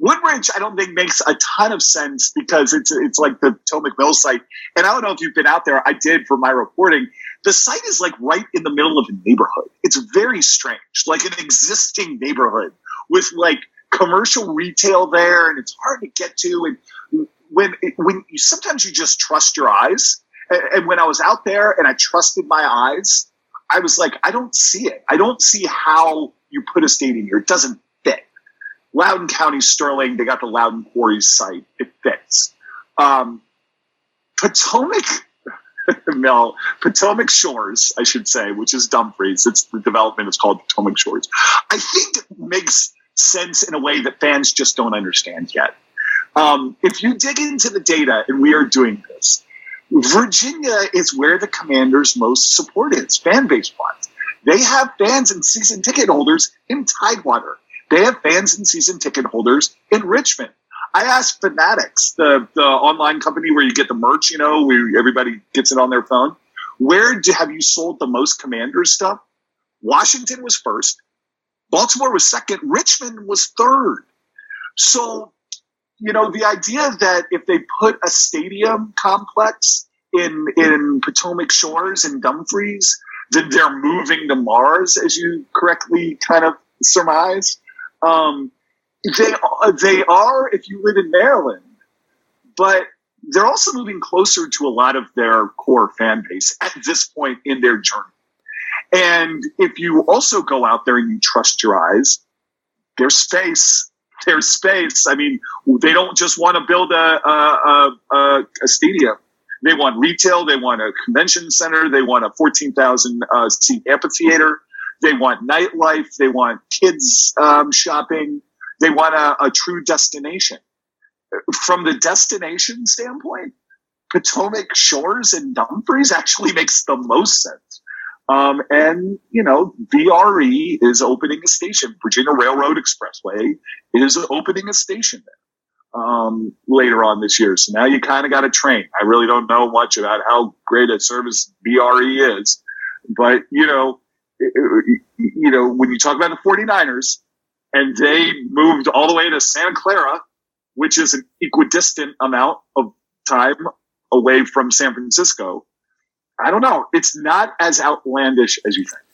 Woodbridge, I don't think makes a ton of sense because it's it's like the Potomac Mill site. And I don't know if you've been out there. I did for my reporting. The site is like right in the middle of a neighborhood. It's very strange, like an existing neighborhood with like commercial retail there, and it's hard to get to. And when when you, sometimes you just trust your eyes. And, and when I was out there and I trusted my eyes, I was like, I don't see it. I don't see how you put a stadium here. It doesn't fit. Loudoun County Sterling, they got the Loudoun Quarries site. It fits. Um, Potomac Mill, Potomac Shores, I should say, which is Dumfries. It's the development is called Potomac Shores. I think it makes sense in a way that fans just don't understand yet. Um, if you dig into the data, and we are doing this, Virginia is where the Commanders' most support is, fan base wise. They have fans and season ticket holders in Tidewater. They have fans and season ticket holders in Richmond. I asked Fanatics, the, the online company where you get the merch, you know, where everybody gets it on their phone. Where do, have you sold the most Commanders stuff? Washington was first. Baltimore was second. Richmond was third. So, you know, the idea that if they put a stadium complex in, in Potomac Shores and Dumfries, that they're moving to Mars, as you correctly kind of surmised. Um, they they are if you live in Maryland, but they're also moving closer to a lot of their core fan base at this point in their journey. And if you also go out there and you trust your eyes, there's space. There's space. I mean, they don't just want to build a, a, a, a stadium. They want retail. They want a convention center. They want a 14,000 uh, seat amphitheater. They want nightlife. They want kids um, shopping. They want a, a true destination. From the destination standpoint, Potomac Shores and Dumfries actually makes the most sense. Um, and, you know, VRE is opening a station. Virginia Railroad Expressway is opening a station there um, later on this year. So now you kind of got a train. I really don't know much about how great a service VRE is. But, you know, you know, when you talk about the 49ers, and they moved all the way to Santa Clara, which is an equidistant amount of time away from San Francisco. I don't know. It's not as outlandish as you think.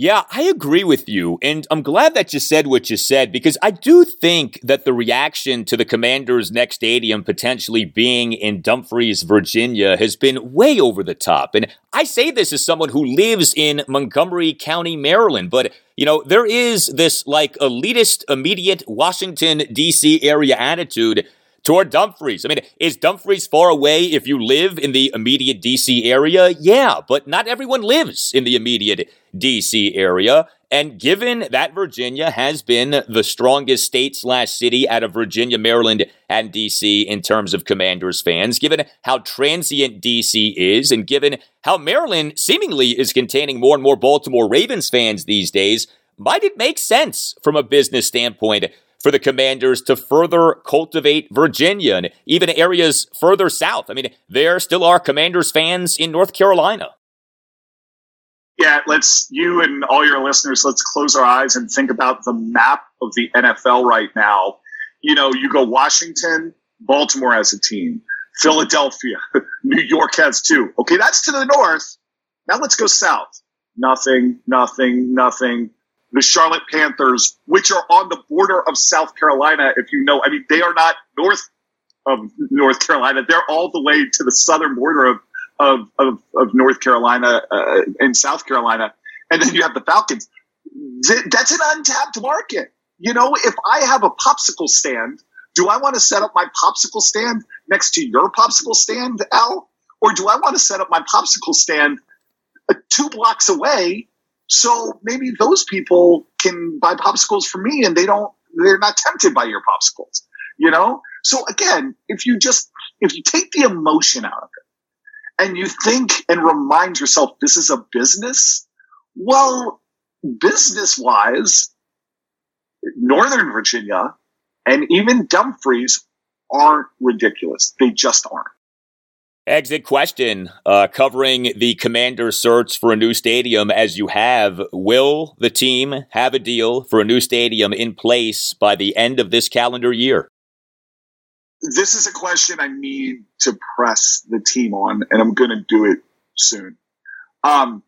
Yeah, I agree with you. And I'm glad that you said what you said because I do think that the reaction to the Commanders' next stadium potentially being in Dumfries, Virginia has been way over the top. And I say this as someone who lives in Montgomery County, Maryland, but you know, there is this like elitist, immediate Washington, D.C. area attitude toward Dumfries. I mean, is Dumfries far away if you live in the immediate DC area? Yeah, but not everyone lives in the immediate DC area. And given that Virginia has been the strongest state slash city out of Virginia, Maryland, and DC in terms of Commanders fans, given how transient DC is, and given how Maryland seemingly is containing more and more Baltimore Ravens fans these days, might it make sense from a business standpoint for the Commanders to further cultivate Virginia and even areas further south. I mean, there still are Commanders fans in North Carolina. Yeah, let's, you and all your listeners, let's close our eyes and think about the map of the NFL right now. You know, you go Washington, Baltimore as a team, Philadelphia, New York has two. Okay, that's to the north. Now let's go south. Nothing, nothing, nothing the Charlotte Panthers, which are on the border of South Carolina. If you know, I mean, they are not north of North Carolina. They're all the way to the southern border of of of, of North Carolina uh, and South Carolina, and then you have the Falcons. That's an untapped market. You know, if I have a popsicle stand, do I want to set up my popsicle stand next to your popsicle stand, Al? Or do I want to set up my popsicle stand uh, two blocks away. So maybe those people can buy popsicles for me and they don't, they're not tempted by your popsicles, you know? So again, if you just, if you take the emotion out of it and you think and remind yourself this is a business, well, business wise, Northern Virginia and even Dumfries aren't ridiculous. They just aren't. Exit question uh, covering the commander search for a new stadium as you have. Will the team have a deal for a new stadium in place by the end of this calendar year? This is a question I need to press the team on, and I'm going to do it soon. Um,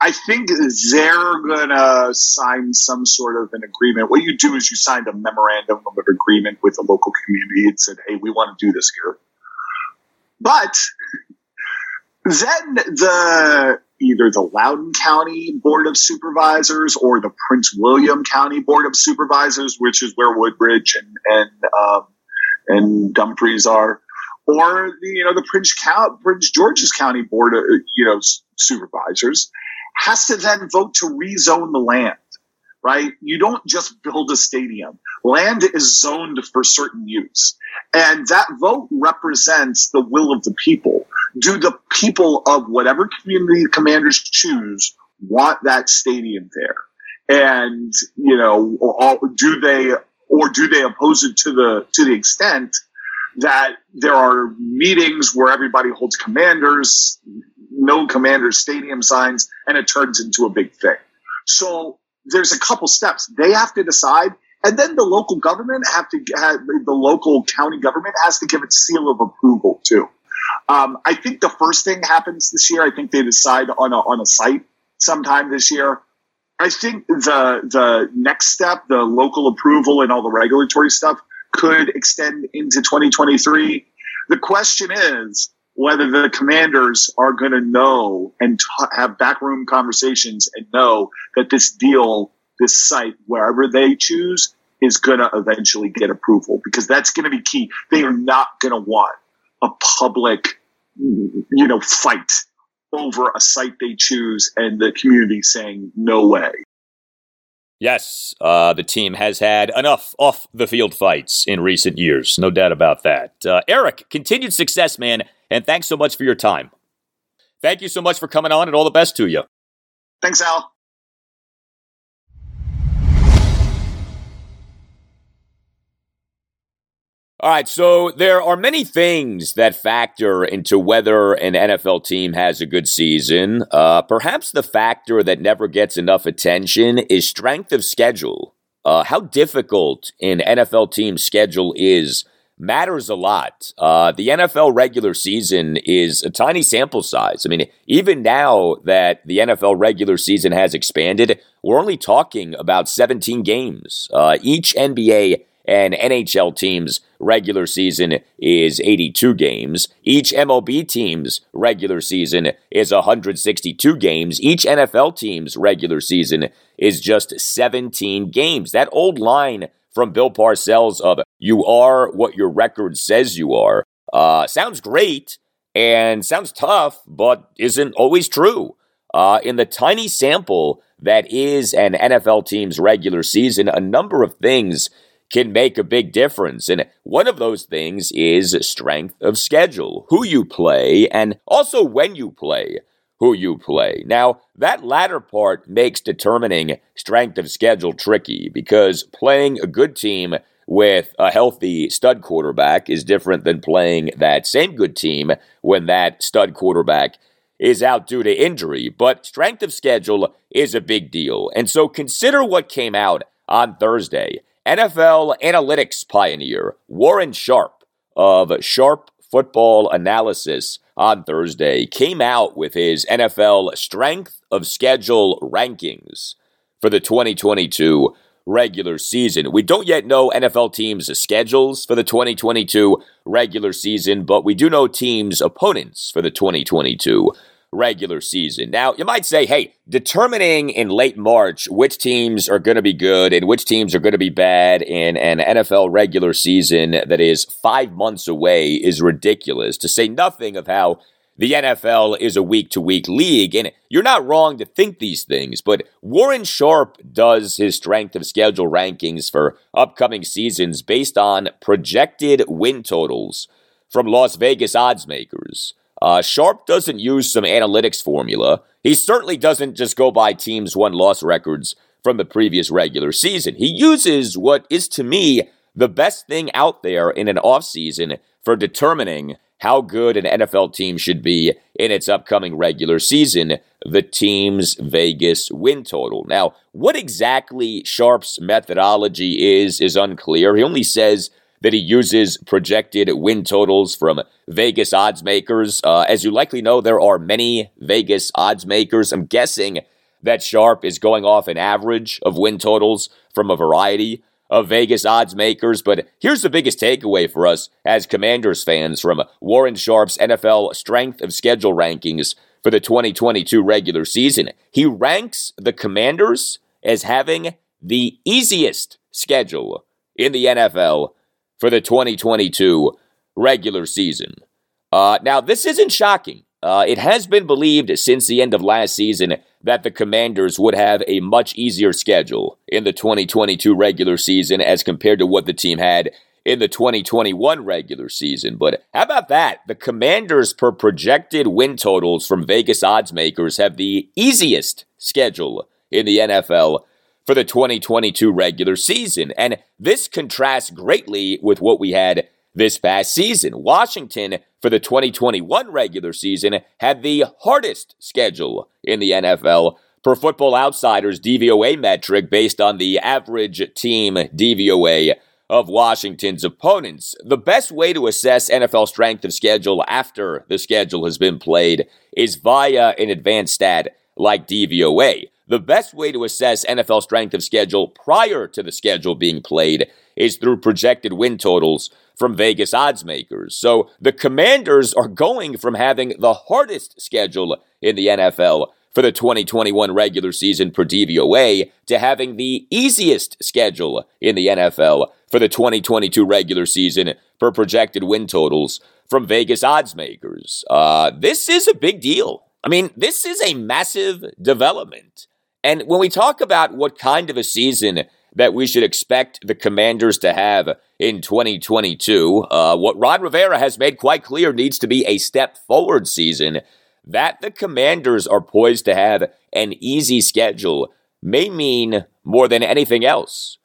I think they're going to sign some sort of an agreement. What you do is you signed a memorandum of agreement with the local community and said, hey, we want to do this here. But then the either the Loudoun County Board of Supervisors or the Prince William County Board of Supervisors, which is where Woodbridge and and um, and Dumfries are, or the you know the Prince, Cal- Prince George's County Board of you know Supervisors has to then vote to rezone the land, right? You don't just build a stadium. Land is zoned for certain use. And that vote represents the will of the people. Do the people of whatever community commanders choose want that stadium there? And, you know, or, do they, or do they oppose it to the, to the extent that there are meetings where everybody holds commanders, no commanders stadium signs, and it turns into a big thing. So there's a couple steps. They have to decide, and then the local government have to have, the local county government has to give its seal of approval too. Um, I think the first thing happens this year. I think they decide on a on a site sometime this year. I think the the next step, the local approval and all the regulatory stuff, could extend into 2023. The question is, whether the commanders are going to know and t- have backroom conversations and know that this deal, this site, wherever they choose, is going to eventually get approval because that's going to be key. They are not going to want a public, you know, fight over a site they choose and the community saying no way. Yes, uh, the team has had enough off the field fights in recent years. No doubt about that. Uh, Eric, continued success, man. And thanks so much for your time. Thank you so much for coming on and all the best to you. Thanks, Al. All right, so there are many things that factor into whether an NFL team has a good season. Uh, perhaps the factor that never gets enough attention is strength of schedule. Uh, how difficult an NFL team's schedule is matters a lot. Uh, the NFL regular season is a tiny sample size. I mean, even now that the NFL regular season has expanded, we're only talking about 17 games. Uh, each NBA and NHL team's regular season is 82 games. Each MLB team's regular season is 162 games. Each NFL team's regular season is just 17 games. That old line from Bill Parcells of "You are what your record says you are" uh, sounds great and sounds tough, but isn't always true. Uh, in the tiny sample that is an NFL team's regular season, a number of things can make a big difference. And one of those things is strength of schedule, who you play, and also when you play who you play. Now, that latter part makes determining strength of schedule tricky because playing a good team with a healthy stud quarterback is different than playing that same good team when that stud quarterback is out due to injury. But strength of schedule is a big deal. And so consider what came out on Thursday. NFL analytics pioneer Warren Sharp of Sharp Football Analysis on Thursday came out with his NFL strength of schedule rankings for the 2022 regular season. We don't yet know NFL teams' schedules for the 2022 regular season, but we do know teams' opponents for the 2022 regular season. Now, you might say, hey, determining in late March which teams are going to be good and which teams are going to be bad in an NFL regular season that is five months away is ridiculous, to say nothing of how the NFL is a week to week league. And you're not wrong to think these things, but Warren Sharp does his strength of schedule rankings for upcoming seasons based on projected win totals from Las Vegas odds makers. Uh, Sharp doesn't use some analytics formula. He certainly doesn't just go by teams' one loss records from the previous regular season. He uses what is to me the best thing out there in an offseason for determining how good an NFL team should be in its upcoming regular season, the team's Vegas win total. Now, what exactly Sharp's methodology is, is unclear. He only says that he uses projected win totals from Vegas odds makers. Uh, as you likely know, there are many Vegas odds makers. I'm guessing that Sharp is going off an average of win totals from a variety of Vegas odds makers. But here's the biggest takeaway for us as Commanders fans from Warren Sharp's NFL strength of schedule rankings for the 2022 regular season. He ranks the Commanders as having the easiest schedule in the NFL for the 2022 regular season. Uh, now, this isn't shocking. Uh, it has been believed since the end of last season that the Commanders would have a much easier schedule in the 2022 regular season as compared to what the team had in the 2021 regular season. But how about that? The Commanders, per projected win totals from Vegas odds makers, have the easiest schedule in the NFL for the 2022 regular season. And this contrasts greatly with what we had this past season. Washington, for the 2021 regular season, had the hardest schedule in the NFL per Football Outsiders DVOA metric based on the average team DVOA of Washington's opponents. The best way to assess NFL strength of schedule after the schedule has been played is via an advanced stat like DVOA. The best way to assess NFL strength of schedule prior to the schedule being played is through projected win totals from Vegas odds makers. So the Commanders are going from having the hardest schedule in the NFL for the 2021 regular season per DVOA to having the easiest schedule in the NFL for the 2022 regular season per projected win totals from Vegas odds makers. Uh, this is a big deal. I mean, this is a massive development. And when we talk about what kind of a season that we should expect the Commanders to have in 2022, uh, what Ron Rivera has made quite clear needs to be a step forward season. That the Commanders are poised to have an easy schedule may mean more than anything else.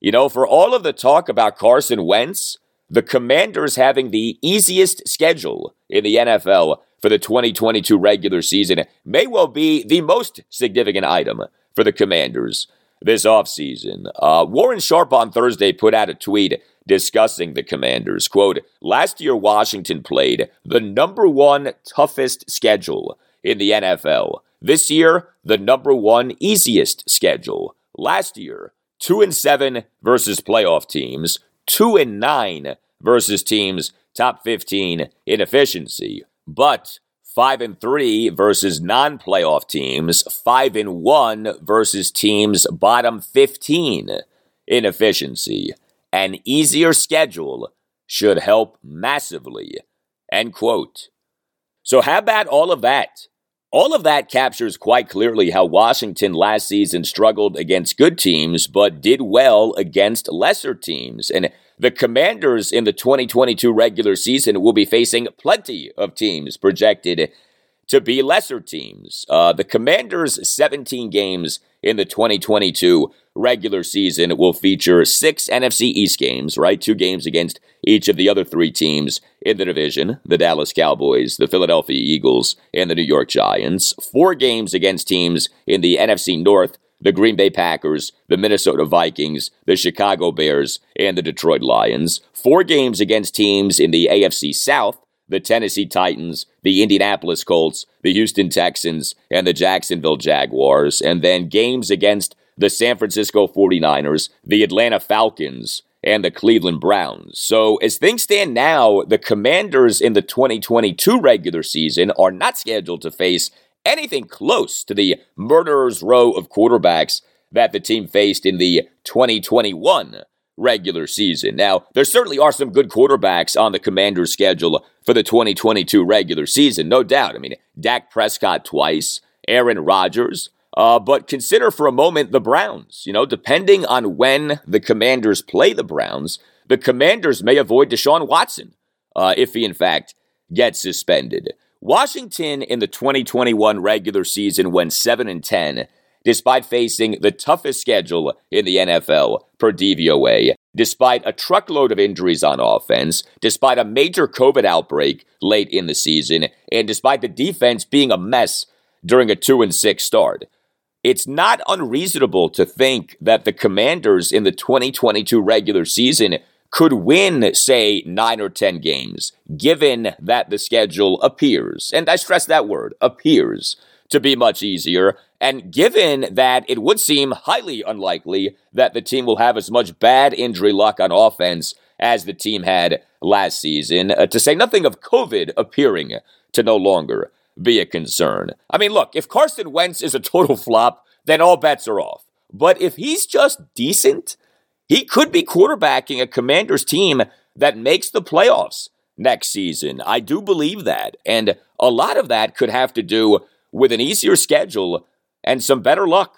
You know, for all of the talk about Carson Wentz, the Commanders having the easiest schedule in the NFL for the 2022 regular season may well be the most significant item for the Commanders this offseason. Uh, Warren Sharp on Thursday put out a tweet discussing the Commanders. Quote, last year Washington played the number one toughest schedule in the NFL. This year, the number one easiest schedule. Last year, 2 and 7 versus playoff teams, 2 and 9 versus teams top 15 in efficiency but five and three versus non-playoff teams, five and one versus teams bottom 15 in efficiency. An easier schedule should help massively. End quote. So, how about all of that? All of that captures quite clearly how Washington last season struggled against good teams, but did well against lesser teams. And the Commanders in the 2022 regular season will be facing plenty of teams projected to be lesser teams. Uh, the Commanders' 17 games in the 2022 regular season will feature six NFC East games, right? Two games against each of the other three teams in the division the Dallas Cowboys, the Philadelphia Eagles, and the New York Giants. Four games against teams in the NFC North the Green Bay Packers, the Minnesota Vikings, the Chicago Bears, and the Detroit Lions. Four games against teams in the AFC South the Tennessee Titans, the Indianapolis Colts, the Houston Texans, and the Jacksonville Jaguars. And then games against the San Francisco 49ers, the Atlanta Falcons, and the Cleveland Browns. So, as things stand now, the Commanders in the 2022 regular season are not scheduled to face anything close to the murderer's row of quarterbacks that the team faced in the 2021 regular season. Now, there certainly are some good quarterbacks on the Commanders' schedule for the 2022 regular season, no doubt. I mean, Dak Prescott twice, Aaron Rodgers. Uh, but consider for a moment the Browns. You know, depending on when the Commanders play the Browns, the Commanders may avoid Deshaun Watson uh, if he, in fact, gets suspended. Washington in the 2021 regular season went 7 and 10 despite facing the toughest schedule in the NFL per DVOA, despite a truckload of injuries on offense, despite a major COVID outbreak late in the season, and despite the defense being a mess during a 2 and 6 start. It's not unreasonable to think that the Commanders in the 2022 regular season could win, say, 9 or 10 games, given that the schedule appears, and I stress that word, appears, to be much easier and given that it would seem highly unlikely that the team will have as much bad injury luck on offense as the team had last season, uh, to say nothing of COVID appearing to no longer be a concern. I mean, look, if Carson Wentz is a total flop, then all bets are off. But if he's just decent, he could be quarterbacking a commander's team that makes the playoffs next season. I do believe that. And a lot of that could have to do with an easier schedule and some better luck.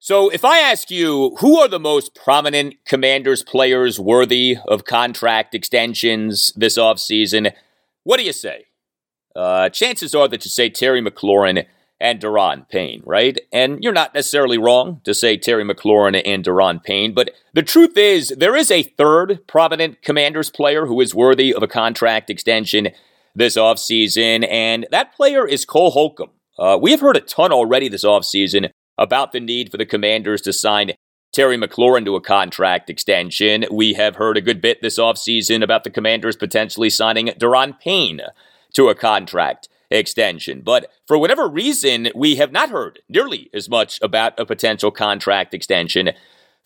So, if I ask you who are the most prominent Commanders players worthy of contract extensions this offseason, what do you say? Uh, chances are that you say Terry McLaurin and Daron Payne, right? And you're not necessarily wrong to say Terry McLaurin and Daron Payne, but the truth is there is a third prominent Commanders player who is worthy of a contract extension this offseason, and that player is Cole Holcomb. Uh, we have heard a ton already this offseason about the need for the Commanders to sign Terry McLaurin to a contract extension. We have heard a good bit this offseason about the Commanders potentially signing Daron Payne to a contract extension. But for whatever reason, we have not heard nearly as much about a potential contract extension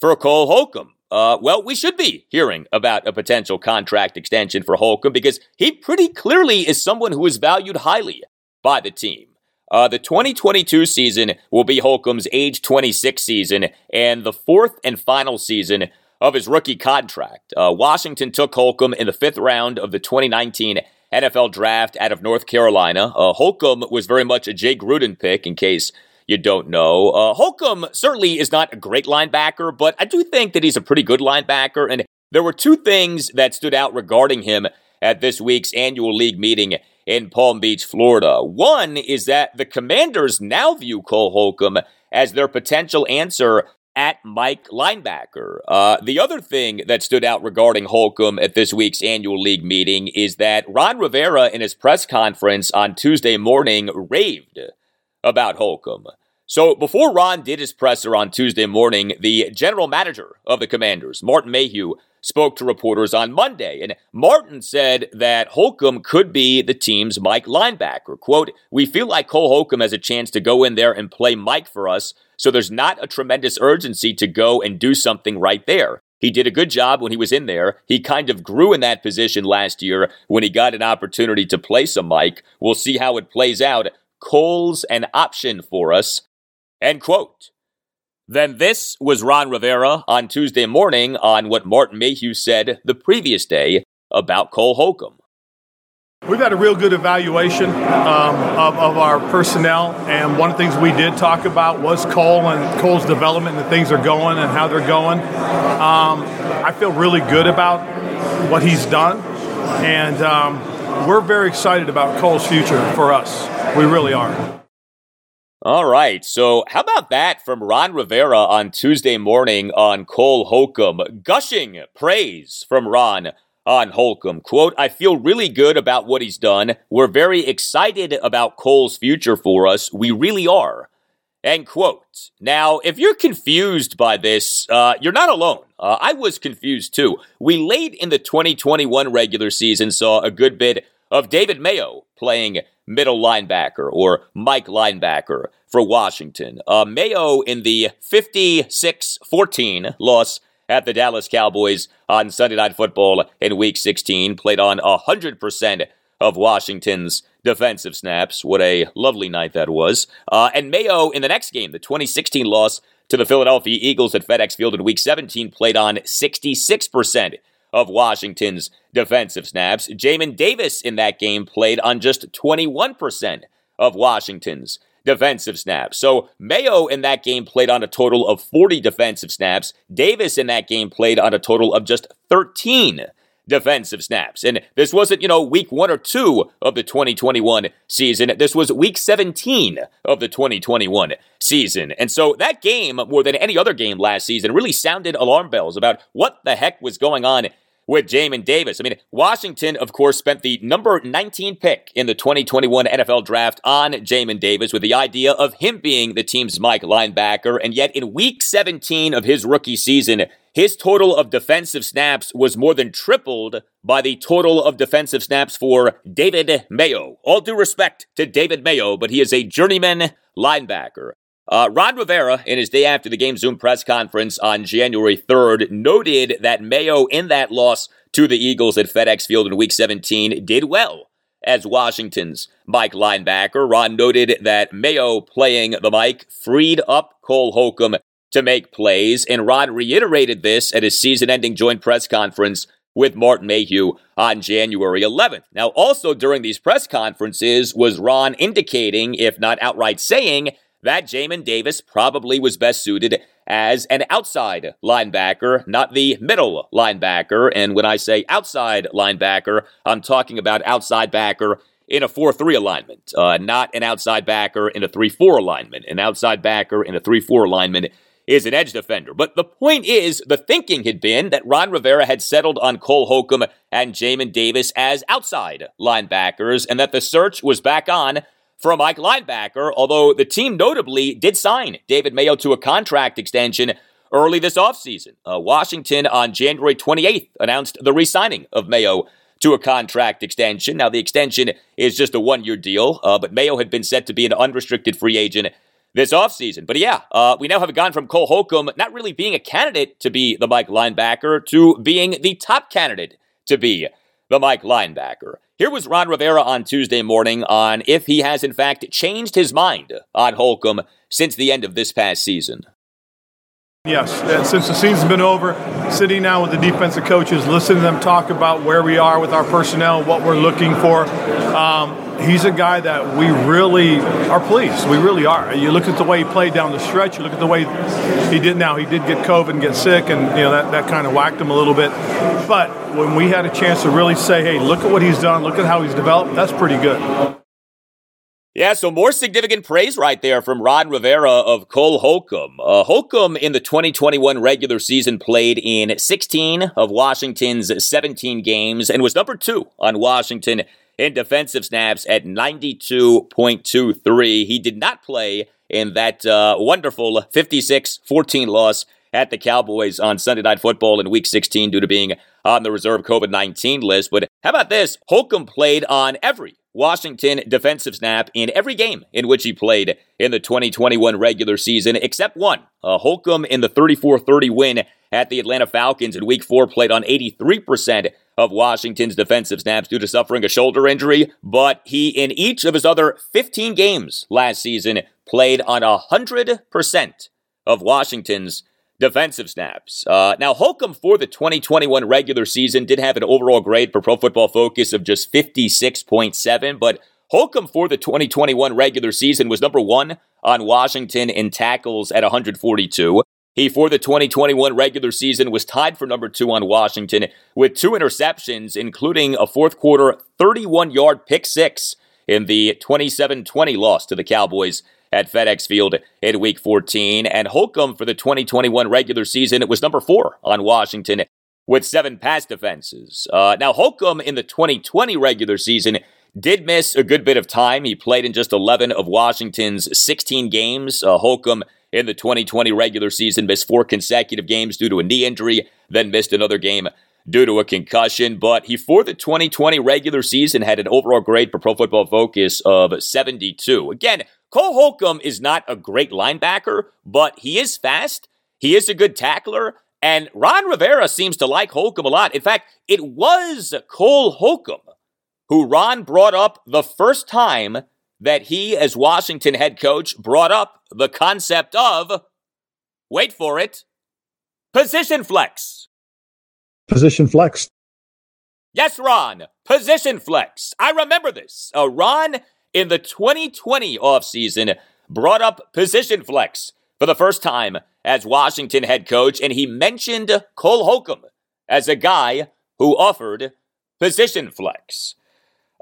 for Cole Holcomb. Uh, well, we should be hearing about a potential contract extension for Holcomb because he pretty clearly is someone who is valued highly by the team. Uh, the 2022 season will be Holcomb's age 26 season and the fourth and final season of his rookie contract. Uh, Washington took Holcomb in the fifth round of the 2019 NFL draft out of North Carolina. Uh, Holcomb was very much a Jay Gruden pick, in case you don't know. Uh, Holcomb certainly is not a great linebacker, but I do think that he's a pretty good linebacker. And there were two things that stood out regarding him at this week's annual league meeting in Palm Beach, Florida. One is that the Commanders now view Cole Holcomb as their potential answer at Mike linebacker. Uh, the other thing that stood out regarding Holcomb at this week's annual league meeting is that Ron Rivera, in his press conference on Tuesday morning, raved about Holcomb. So before Ron did his presser on Tuesday morning, the general manager of the Commanders, Martin Mayhew, spoke to reporters on Monday, and Martin said that Holcomb could be the team's Mike linebacker. Quote, We feel like Cole Holcomb has a chance to go in there and play Mike for us so there's not a tremendous urgency to go and do something right there. He did a good job when he was in there. He kind of grew in that position last year when he got an opportunity to play some Mike. We'll see how it plays out. Cole's an option for us. End quote. Then this was Ron Rivera on Tuesday morning on what Martin Mayhew said the previous day about Cole Holcomb. We've had a real good evaluation um, of, of, our personnel, and one of the things we did talk about was Cole and Cole's development and the things are going and how they're going. Um, I feel really good about what he's done, and um, we're very excited about Cole's future for us. We really are. All right, so how about that from Ron Rivera on Tuesday morning on Cole Holcomb? Gushing praise from Ron on Holcomb. Quote, I feel really good about what he's done. We're very excited about Cole's future for us. We really are. End quote. Now, if you're confused by this, uh, you're not alone. Uh, I was confused too. We late in the 2021 regular season saw a good bit of David Mayo playing middle linebacker or Mike linebacker for Washington. Uh, Mayo in the 56 14 loss at the Dallas Cowboys on Sunday Night Football in Week 16, played on 100% of Washington's defensive snaps. What a lovely night that was. Uh, and Mayo in the next game, the 2016 loss to the Philadelphia Eagles at FedEx Field in Week 17, played on 66% of Washington's defensive snaps. Jamin Davis in that game played on just 21% of Washington's defensive snaps. So Mayo in that game played on a total of 40 defensive snaps. Davis in that game played on a total of just 13 defensive snaps. And this wasn't, you know, week one or two of the 2021 season. This was week 17 of the 2021 season. And so that game, more than any other game last season, really sounded alarm bells about what the heck was going on with Jamin Davis. I mean, Washington, of course, spent the number 19 pick in the 2021 NFL draft on Jamin Davis with the idea of him being the team's Mike linebacker. And yet, in week 17 of his rookie season, his total of defensive snaps was more than tripled by the total of defensive snaps for David Mayo. All due respect to David Mayo, but he is a journeyman linebacker. Uh, Ron Rivera, in his day after the game Zoom press conference on January 3rd, noted that Mayo, in that loss to the Eagles at FedEx Field in Week 17, did well as Washington's Mike linebacker. Ron noted that Mayo playing the Mike freed up Cole Holcomb to make plays, and Ron reiterated this at his season ending joint press conference with Martin Mayhew on January 11th. Now, also during these press conferences was Ron indicating, if not outright saying, that Jamin Davis probably was best suited as an outside linebacker, not the middle linebacker. And when I say outside linebacker, I'm talking about outside backer in a 4 3 alignment, uh, not an outside backer in a 3 4 alignment. An outside backer in a 3 4 alignment is an edge defender. But the point is, the thinking had been that Ron Rivera had settled on Cole Holcomb and Jamin Davis as outside linebackers, and that the search was back on for a Mike linebacker, although the team notably did sign David Mayo to a contract extension early this offseason. Uh, Washington on January 28th announced the re signing of Mayo to a contract extension. Now, the extension is just a one year deal, uh, but Mayo had been set to be an unrestricted free agent this offseason. But yeah, uh, we now have gone from Cole Holcomb not really being a candidate to be the Mike linebacker to being the top candidate to be the Mike linebacker. Here was Ron Rivera on Tuesday morning on if he has in fact changed his mind on Holcomb since the end of this past season. Yes, since the season's been over, sitting down with the defensive coaches, listening to them talk about where we are with our personnel, what we're looking for. Um, he's a guy that we really are pleased. We really are. You look at the way he played down the stretch. You look at the way he did now. He did get COVID and get sick, and you know that, that kind of whacked him a little bit. But when we had a chance to really say, "Hey, look at what he's done. Look at how he's developed," that's pretty good. Yeah, so more significant praise right there from Ron Rivera of Cole Holcomb. Uh, Holcomb in the 2021 regular season played in 16 of Washington's 17 games and was number two on Washington in defensive snaps at 92.23. He did not play in that uh, wonderful 56 14 loss at the Cowboys on Sunday Night Football in Week 16 due to being on the reserve COVID 19 list. But how about this? Holcomb played on every Washington defensive snap in every game in which he played in the 2021 regular season, except one. Uh, Holcomb in the 34 30 win at the Atlanta Falcons in week four played on 83% of Washington's defensive snaps due to suffering a shoulder injury, but he, in each of his other 15 games last season, played on 100% of Washington's defensive snaps. Uh, now, Holcomb for the 2021 regular season did have an overall grade for Pro Football Focus of just 56.7, but Holcomb for the 2021 regular season was number one on Washington in tackles at 142. He, for the 2021 regular season, was tied for number two on Washington with two interceptions, including a fourth quarter 31 yard pick six in the 27 20 loss to the Cowboys at FedEx Field in Week 14. And Holcomb for the 2021 regular season it was number four on Washington with seven pass defenses. Uh, now, Holcomb in the 2020 regular season did miss a good bit of time. He played in just 11 of Washington's 16 games. Uh, Holcomb in the 2020 regular season missed four consecutive games due to a knee injury, then missed another game due to a concussion. But he, for the 2020 regular season, had an overall grade for Pro Football Focus of 72. Again, Cole Holcomb is not a great linebacker, but he is fast. He is a good tackler. And Ron Rivera seems to like Holcomb a lot. In fact, it was Cole Holcomb who Ron brought up the first time that he, as Washington head coach, brought up the concept of, wait for it, position flex. Position flex. Yes, Ron, position flex. I remember this. Uh, Ron, in the 2020 offseason, brought up position flex for the first time as Washington head coach, and he mentioned Cole Holcomb as a guy who offered position flex.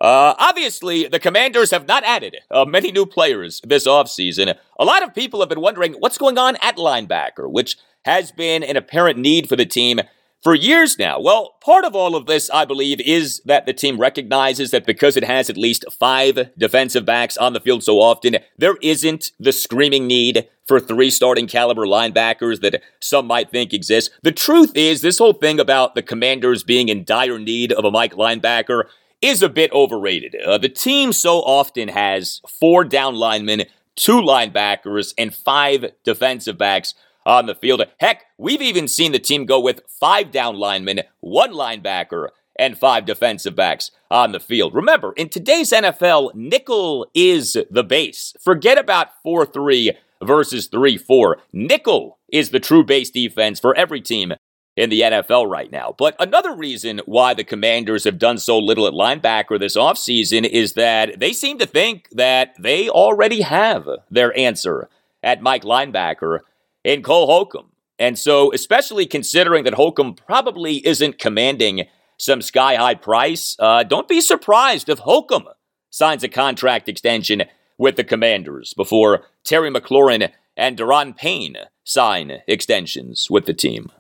Uh, obviously, the Commanders have not added uh, many new players this offseason. A lot of people have been wondering what's going on at linebacker, which has been an apparent need for the team for years now. Well, part of all of this, I believe, is that the team recognizes that because it has at least five defensive backs on the field so often, there isn't the screaming need for three starting caliber linebackers that some might think exists. The truth is, this whole thing about the commanders being in dire need of a Mike linebacker is a bit overrated. Uh, the team so often has four down linemen, two linebackers, and five defensive backs on the field. Heck, we've even seen the team go with five down linemen, one linebacker, and five defensive backs on the field. Remember, in today's NFL, nickel is the base. Forget about 4 3 versus 3 4. Nickel is the true base defense for every team in the NFL right now. But another reason why the Commanders have done so little at linebacker this offseason is that they seem to think that they already have their answer at Mike linebacker in Cole Holcomb. And so, especially considering that Holcomb probably isn't commanding some sky high price, uh, don't be surprised if Holcomb signs a contract extension with the Commanders before Terry McLaurin and Daron Payne sign extensions with the team.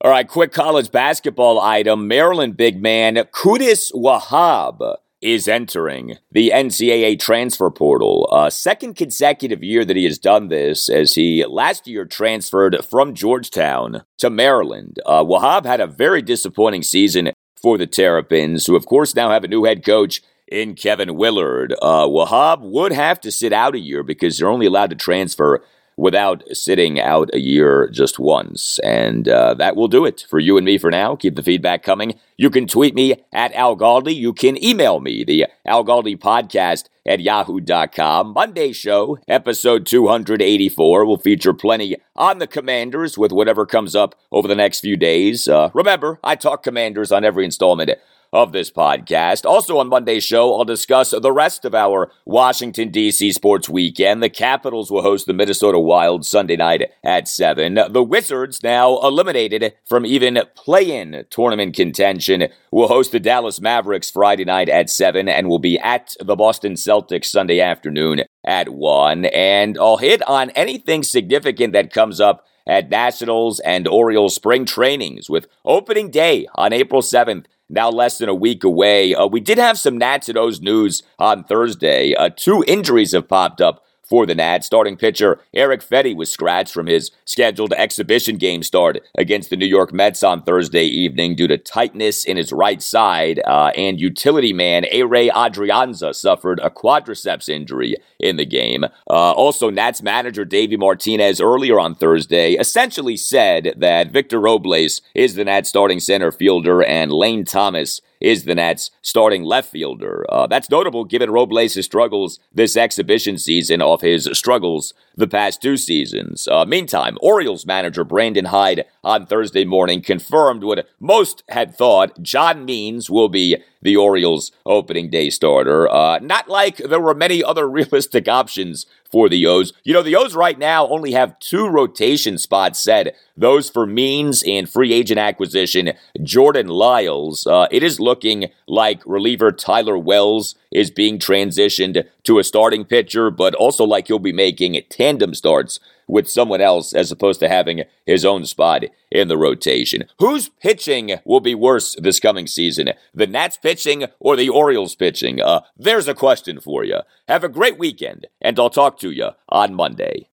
All right, quick college basketball item. Maryland big man Qudus Wahab is entering the NCAA transfer portal. A second consecutive year that he has done this, as he last year transferred from Georgetown to Maryland. Uh, Wahab had a very disappointing season for the Terrapins, who, of course, now have a new head coach in Kevin Willard. Uh, Wahab would have to sit out a year because they're only allowed to transfer without sitting out a year just once. And uh, that will do it for you and me for now. Keep the feedback coming. You can tweet me at Al Galdi. You can email me, the Al Galdi podcast at yahoo.com. Monday show, episode 284, will feature plenty on the commanders with whatever comes up over the next few days. Uh, remember, I talk commanders on every installment of this podcast. Also on Monday's show, I'll discuss the rest of our Washington, D.C. sports weekend. The Capitals will host the Minnesota Wild Sunday night at 7. The Wizards, now eliminated from even play in tournament contention, will host the Dallas Mavericks Friday night at 7 and will be at the Boston Celtics Sunday afternoon at 1. And I'll hit on anything significant that comes up at Nationals and Orioles spring trainings with opening day on April 7th now less than a week away. Uh, we did have some O's news on Thursday. Uh, two injuries have popped up for the Nats. Starting pitcher Eric Fedde was scratched from his scheduled exhibition game start against the New York Mets on Thursday evening due to tightness in his right side. Uh, and utility man Ehire Adrianza suffered a quadriceps injury in the game. Uh, also, Nats manager Davey Martinez earlier on Thursday essentially said that Victor Robles is the Nats starting center fielder and Lane Thomas is the Nats starting left fielder. Uh, that's notable given Robles' struggles this exhibition season off his struggles the past two seasons. Uh, meantime, Orioles manager Brandon Hyde on Thursday morning confirmed what most had thought John Means will be the Orioles' opening day starter. Uh, not like there were many other realistic options for the O's. You know, the O's right now only have two rotation spots set. Those for Means and free agent acquisition Jordan Lyles. Uh, it is looking like reliever Tyler Wells is being transitioned to a starting pitcher, but also like he'll be making tandem starts with someone else as opposed to having his own spot in the rotation. Whose pitching will be worse this coming season? The Nats pitching or the Orioles pitching? Uh, there's a question for you. Have a great weekend, and I'll talk to you on Monday.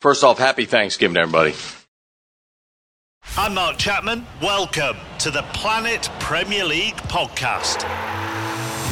First off, happy Thanksgiving, everybody. I'm Mark Chapman. Welcome to the Planet Premier League podcast.